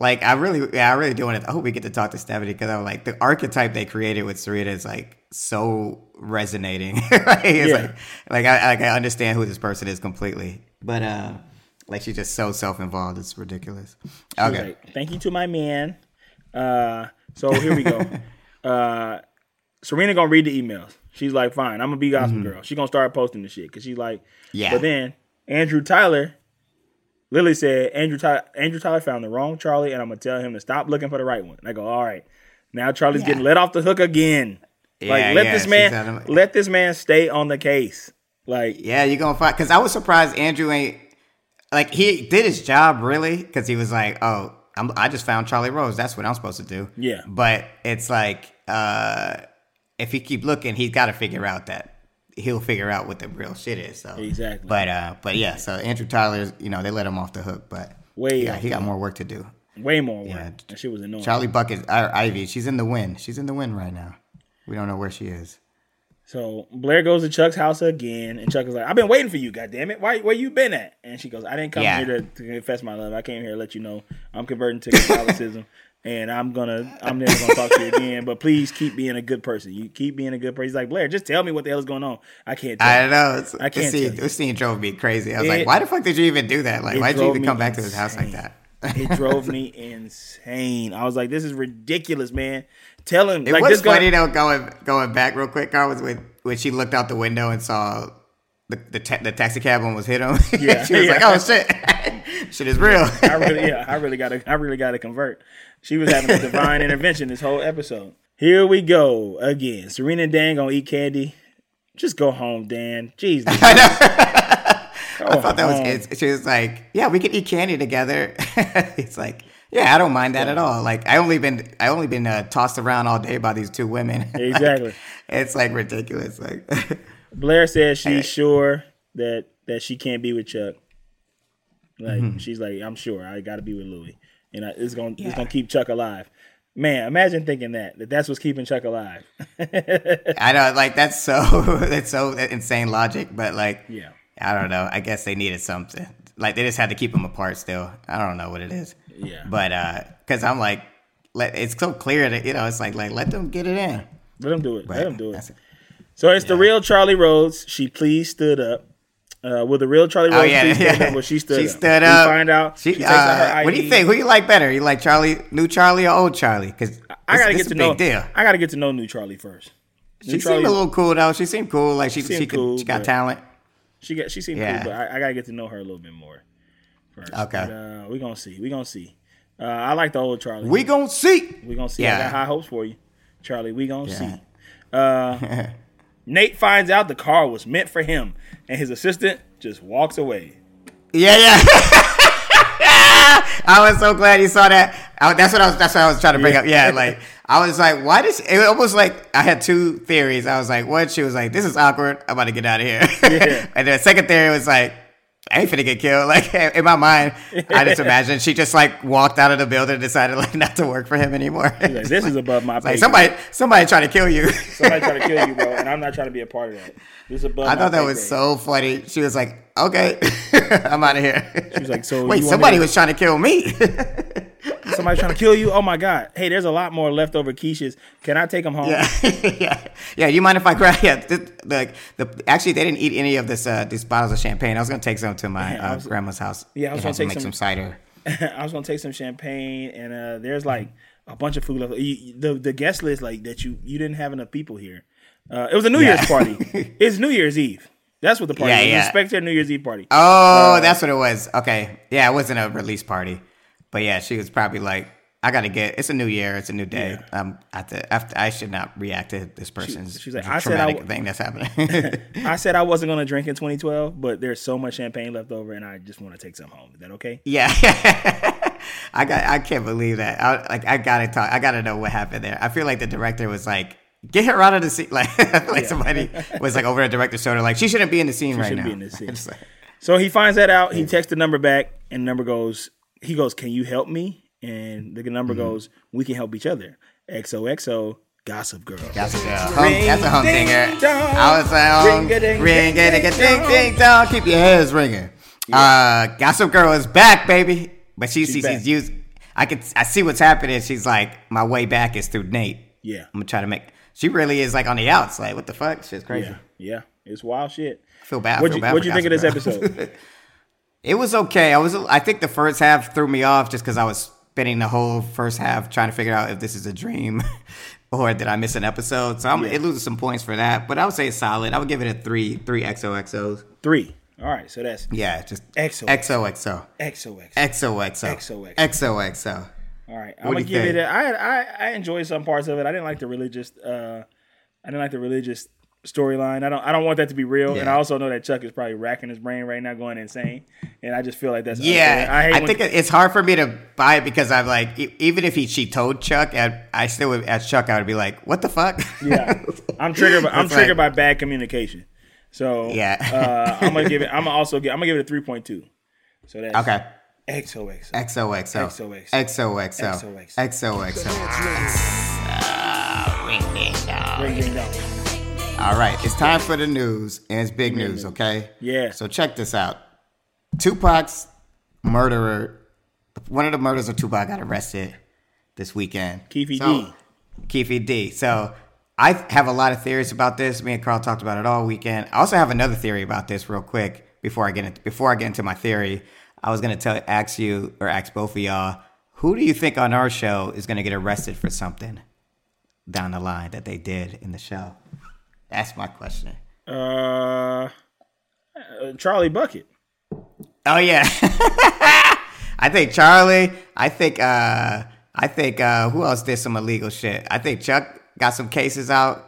Like I really, yeah, I really do want to. I hope we get to talk to Stephanie because I'm like the archetype they created with Sarita is like so resonating. (laughs) like, it's Yeah. like, like I like I understand who this person is completely, but uh, like she's just so self involved. It's ridiculous. Okay, like, Thank you to my man. Uh, so here we go. (laughs) uh, Serena gonna read the emails. She's like, fine, I'm gonna be gospel girl. She gonna start posting the shit because she's like, Mm-hmm. Yeah. But then Andrew Tyler, Lily said Andrew Tyler, Andrew Tyler found the wrong Charlie, and I'm gonna tell him to stop looking for the right one. And I go, all right. Now Charlie's Yeah. getting let off the hook again. Like let yeah, this man, out of- let this man stay on the case. Like yeah, you're gonna find because I was surprised Andrew ain't like he did his job really because he was like, oh, I'm, I just found Charlie Rhodes. That's what I'm supposed to do. Yeah. but it's like uh, if he keep looking, he's got to figure out that he'll figure out what the real shit is. So Exactly. But uh, but yeah, so Andrew Tyler, you know, they let him off the hook, but Way yeah, he got more work to do. way more work. Yeah. That shit was annoying. Charlie Bucket, Ivy, she's in the win. She's in the win right now. We don't know where she is. So Blair goes to Chuck's house again, and Chuck is like, "I've been waiting for you, goddamn it! Why, where you been at?" And she goes, "I didn't come Yeah. here to, to confess my love. I came here to let you know I'm converting to (laughs) Catholicism, and I'm gonna, I'm never gonna talk to you again. But please keep being a good person. You keep being a good person." He's like, "Blair, just tell me what the hell is going on. I can't. Tell I you." don't know. I can't This scene, this scene drove me crazy. I was It- like, why the fuck did you even do that? Like, why did you even come back to his house like that? it drove me (laughs) insane. I was like, "This is ridiculous, man. Tell him It like was this guy." funny though. Going going back real quick, Carl was when when she looked out the window and saw the the, ta- the taxi cab almost hit him. (laughs) Yeah, she was yeah. like, "Oh shit, (laughs) shit is real." I really, yeah, I really gotta, I really gotta convert. She was having a (laughs) divine intervention this whole episode. Here we go again. Serena and Dan gonna eat candy. Just go home, Dan. Jeez, (laughs) I know. (laughs) I I thought that was it. She was like, "Yeah, we could eat candy together." it's like, "Yeah, I don't mind that at all." Like, I only been I only been uh, tossed around all day by these two women. Like, Exactly. it's like ridiculous. Like, Blair says she's sure that that she can't be with Chuck. Like Mm-hmm. she's like, I'm sure I got to be with Louis, and I, it's gonna Yeah. it's gonna keep Chuck alive. Man, imagine thinking that that that's what's keeping Chuck alive. I know, like that's so (laughs) that's so insane logic, but like, Yeah. I don't know. I guess they needed something. Like they just had to keep them apart. Still, I don't know what it is. Yeah. But uh, because I'm like, let, it's so clear that you know, it's like like let them get it in. Let them do it. But Let them do it. that's- So it's the real Charlie Rhodes. She please stood up. Uh, will the real Charlie Rhodes Oh yeah, (laughs) stand yeah. up? Well, she stood she up. stood We up. find out. She, She, takes out her uh, ID. what do you think? Who you like better? You like Charlie, new Charlie, or old Charlie? Because I gotta get to know. deal. I gotta get to know new Charlie first. New She Charlie, seemed a little cool though. She seemed cool. Like she she, could, cool, she got talent. She got. She seemed Yeah. cool, but I, I gotta get to know her a little bit more. First. Okay. But, uh, we gonna see. We gonna see. Uh, I like the old Charlie. We gonna see. we gonna see. I got high hopes for you, Charlie. We gonna Yeah. see. Uh, (laughs) Nate finds out the car was meant for him, and his assistant just walks away. Yeah, yeah. (laughs) I was so glad you saw that. I, that's what I was. That's what I was trying to bring Yeah. up. Yeah, like I was like, why does it almost like I had two theories. I was like, what? She was like, this is awkward. I'm about to get out of here. Yeah. (laughs) and the second theory was like, I ain't finna get killed. (laughs) Like in my mind, I just imagine she just like walked out of the building and decided like not to work for him anymore. Like, this is above my. (laughs) like pay somebody, somebody trying to kill you. somebody trying (laughs) to kill you, bro, and I'm not trying to be a part of that. This is above. I thought that was grade. so funny. She was like, "Okay, (laughs) I'm out of here." She was like, "So wait, somebody was trying to kill me." (laughs) Somebody trying to kill you? Oh my god! Hey, there's a lot more leftover quiches. Can I take them home? yeah, (laughs) yeah, yeah. You mind if I grab? Yeah, the, the, the actually they didn't eat any of this uh, these bottles of champagne. I was gonna take some to my uh, was- grandma's house. Yeah, I was gonna take make some- some cider. I was gonna take some champagne, and uh, there's like a bunch of food left. You, the the guest list like that you you didn't have enough people here. Uh, it was a New Yeah. Year's party. it's New Year's Eve. That's what the party. Yeah, was. Yeah. spectator New Year's Eve party. Oh, Uh, that's what it was. Okay, yeah, it wasn't a release party, but yeah, she was probably like, "I gotta get. It's a new year. It's a new day. Um, I have to, I, have to- I should not react to this person's she's like, "I said I thing that's happening." (laughs) I said I wasn't gonna drink in 2012, but there's so much champagne left over, and I just want to take some home. Is that okay? Yeah, (laughs) I got. I can't believe that. I, like, I gotta talk. I gotta know what happened there. I feel like the director was like, "Get her out of the scene." (laughs) Like, feel like somebody was like over the director's shoulder, like, "She shouldn't be in the scene right shouldn't now." be in this (laughs) scene. Like- So he finds that out. He texts the number back, and the number goes. He goes, "Can you help me?" And the number Mm-hmm. goes, "We can help each other." XOXO. Gossip Girl. Gossip Girl. Ring, that's a ding, dong. I was like, um, Ring-a-ding, ring, ding, ding, ding, ding, ding, dong. Keep your heads ringing. Uh, Gossip Girl is back, baby. But she, She's back. she's used. I could, I see what's happening. She's like, my way back is through Nate. Yeah. I'm gonna try to make. She really is like on the outs. Like, what the fuck? Shit's crazy. Yeah, yeah, it's wild shit. I feel bad. What'd you, bad what'd you think of this episode? (laughs) (laughs) It was okay. I was. I think the first half threw me off just because I was spending the whole first half trying to figure out if this is a dream (laughs) or did I miss an episode. So I'm, Yeah. it loses some points for that. But I would say it's solid. I would give it a three. Three XOXOs. Three. All right, so that's Yeah, just XOXO. XOXO. XOX. XOXO. XOXO. XOXO. All right, I'm gonna give think? it. A, I I I enjoyed some parts of it. I didn't like the religious. Uh, I didn't like the religious storyline. I don't. I don't want that to be real. And I also know that Chuck is probably racking his brain right now, going insane. And I just feel like that's Yeah, unfair. I hate I, think it's hard for me to buy it because I'm like, e- even if he she told Chuck, I, I still would as Chuck, I would be like, what the fuck? Yeah, (laughs) I'm triggered. By, I'm It's triggered like- by bad communication. So Yeah. uh, I'm gonna give it. I'm gonna also give. I'm gonna give it a three point two. So that's okay. XOXO. XOXO. XOXO. XOXO. XOXO. XOXO. Ring ding dong. Ring ding dong. All right, it's time for the news, and it's big news, okay? Yeah. So check this out. Tupac's murderer, one of the murders of Tupac got arrested this weekend. Keffe So- D. Keffe D. So I have a lot of theories about this. Me and Carl talked about it all weekend. I also have another theory about this, real quick, before I get into, before I get into my theory. I was gonna tell ask you or ask both of y'all, who do you think on our show is gonna get arrested for something down the line that they did in the show? That's my question. Uh, uh, Charlie Bucket. Oh yeah. (laughs) I think Charlie. I think uh I think uh who else did some illegal shit? I think Chuck got some cases out.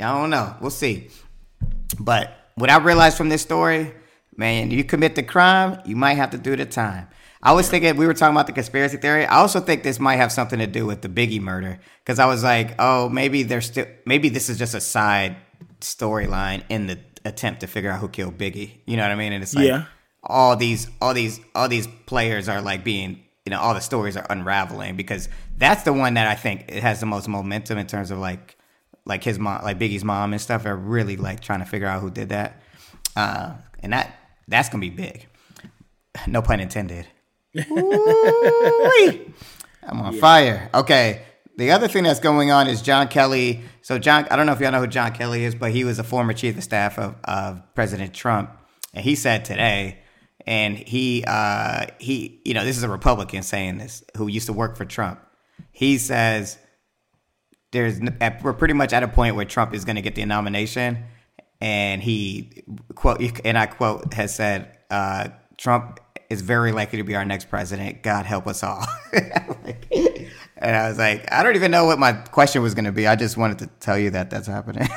I don't know. We'll see. But what I realized from this story, man, you commit the crime, you might have to do the time. I was thinking we were talking about the conspiracy theory. I also think this might have something to do with the Biggie murder because I was like, oh, maybe there's still maybe this is just a side storyline in the attempt to figure out who killed Biggie. You know what I mean? And it's like Yeah. all these all these all these players are like being you know all the stories are unraveling because that's the one that I think it has the most momentum in terms of like like his mom like Biggie's mom and stuff are really like trying to figure out who did that uh, and that that's gonna be big. No pun intended. (laughs) I'm on fire. Okay the other thing that's going on is John Kelly. So John I don't know if y'all know who John Kelly is but he was a former chief of staff of, of President Trump and he said today and he uh he you know this is a republican saying this who used to work for trump. He says there's we're pretty much at a point where trump is going to get the nomination and he quote and i quote has said uh trump is very likely to be our next president god help us all (laughs) and i was like i don't even know what my question was going to be i just wanted to tell you that that's happening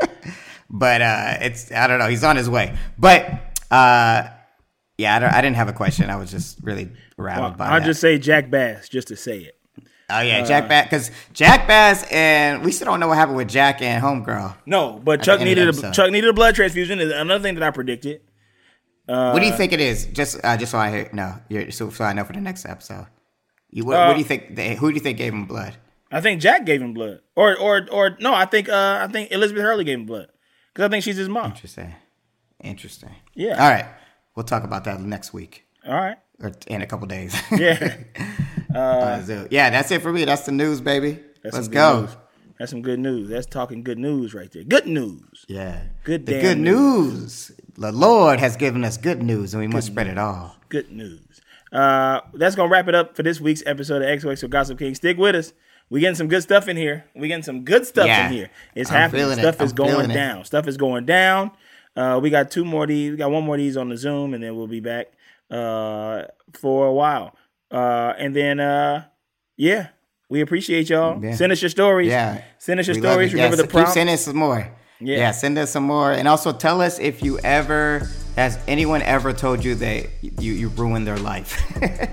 (laughs) but uh it's i don't know he's on his way but uh yeah, I, I didn't have a question. I was just really rattled by it. I'll that. just say Jack Bass just to say it. Oh yeah, Jack Bass because Jack Bass and we still don't know what happened with Jack and Homegirl. No, but Chuck end of the needed a. Chuck needed a blood transfusion. Is another thing that I predicted. what do you think it is? Just uh, just so I hear, no, you're, so, so I know for the next episode. You, what, what do you think? They, who do you think gave him blood? I think Jack gave him blood, or or or no, I think uh I think Elizabeth Hurley gave him blood because I think she's his mom. Interesting. Interesting. Yeah. All right, we'll talk about that next week All right. Or in a couple days. (laughs) Yeah. Uh, so, yeah, that's it for me. That's the news, baby. That's Let's good go. News. That's some good news. That's talking good news right there. Good news. Yeah. Good The good news. The Lord has given us good news, and we must spread it all. Good news. Uh, that's gonna wrap it up for this week's episode of XOXO Gossip King. Stick with us. We getting some good stuff in here. We getting some good stuff Yeah. in here. It's I'm happening. Stuff is I'm going it. down. Stuff is going down. Uh, we got two more of these. We got one more of these on the Zoom, and then we'll be back uh, for a while. Uh, and then, uh, yeah, we appreciate y'all. Yeah. Send us your stories. Yeah. Send us your We stories. Remember Yes, the prompt. Keep sending us some more. Yeah. Yeah. send us some more. And also tell us if you ever, has anyone ever told you that you, you ruined their life?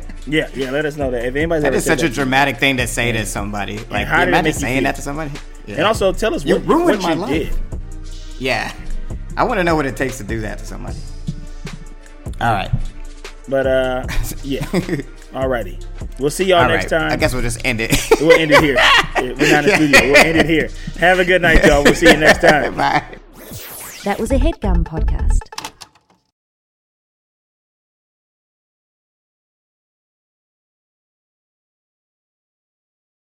(laughs) Yeah, yeah. Let us know that if anybody's that ever is such a that. dramatic thing to say to somebody. Like, how imagine you saying that to somebody. Yeah. And also tell us You what, ruined what my you life. did. yeah. I want to know what it takes to do that to somebody. All right. But uh, (laughs) yeah. Alrighty. We'll see y'all All next right. time. I guess we'll just end it. we'll end it here. (laughs) We're not in the studio. We'll end it here. Have a good night, y'all. We'll see you next (laughs) time. Bye. That was a headgum podcast.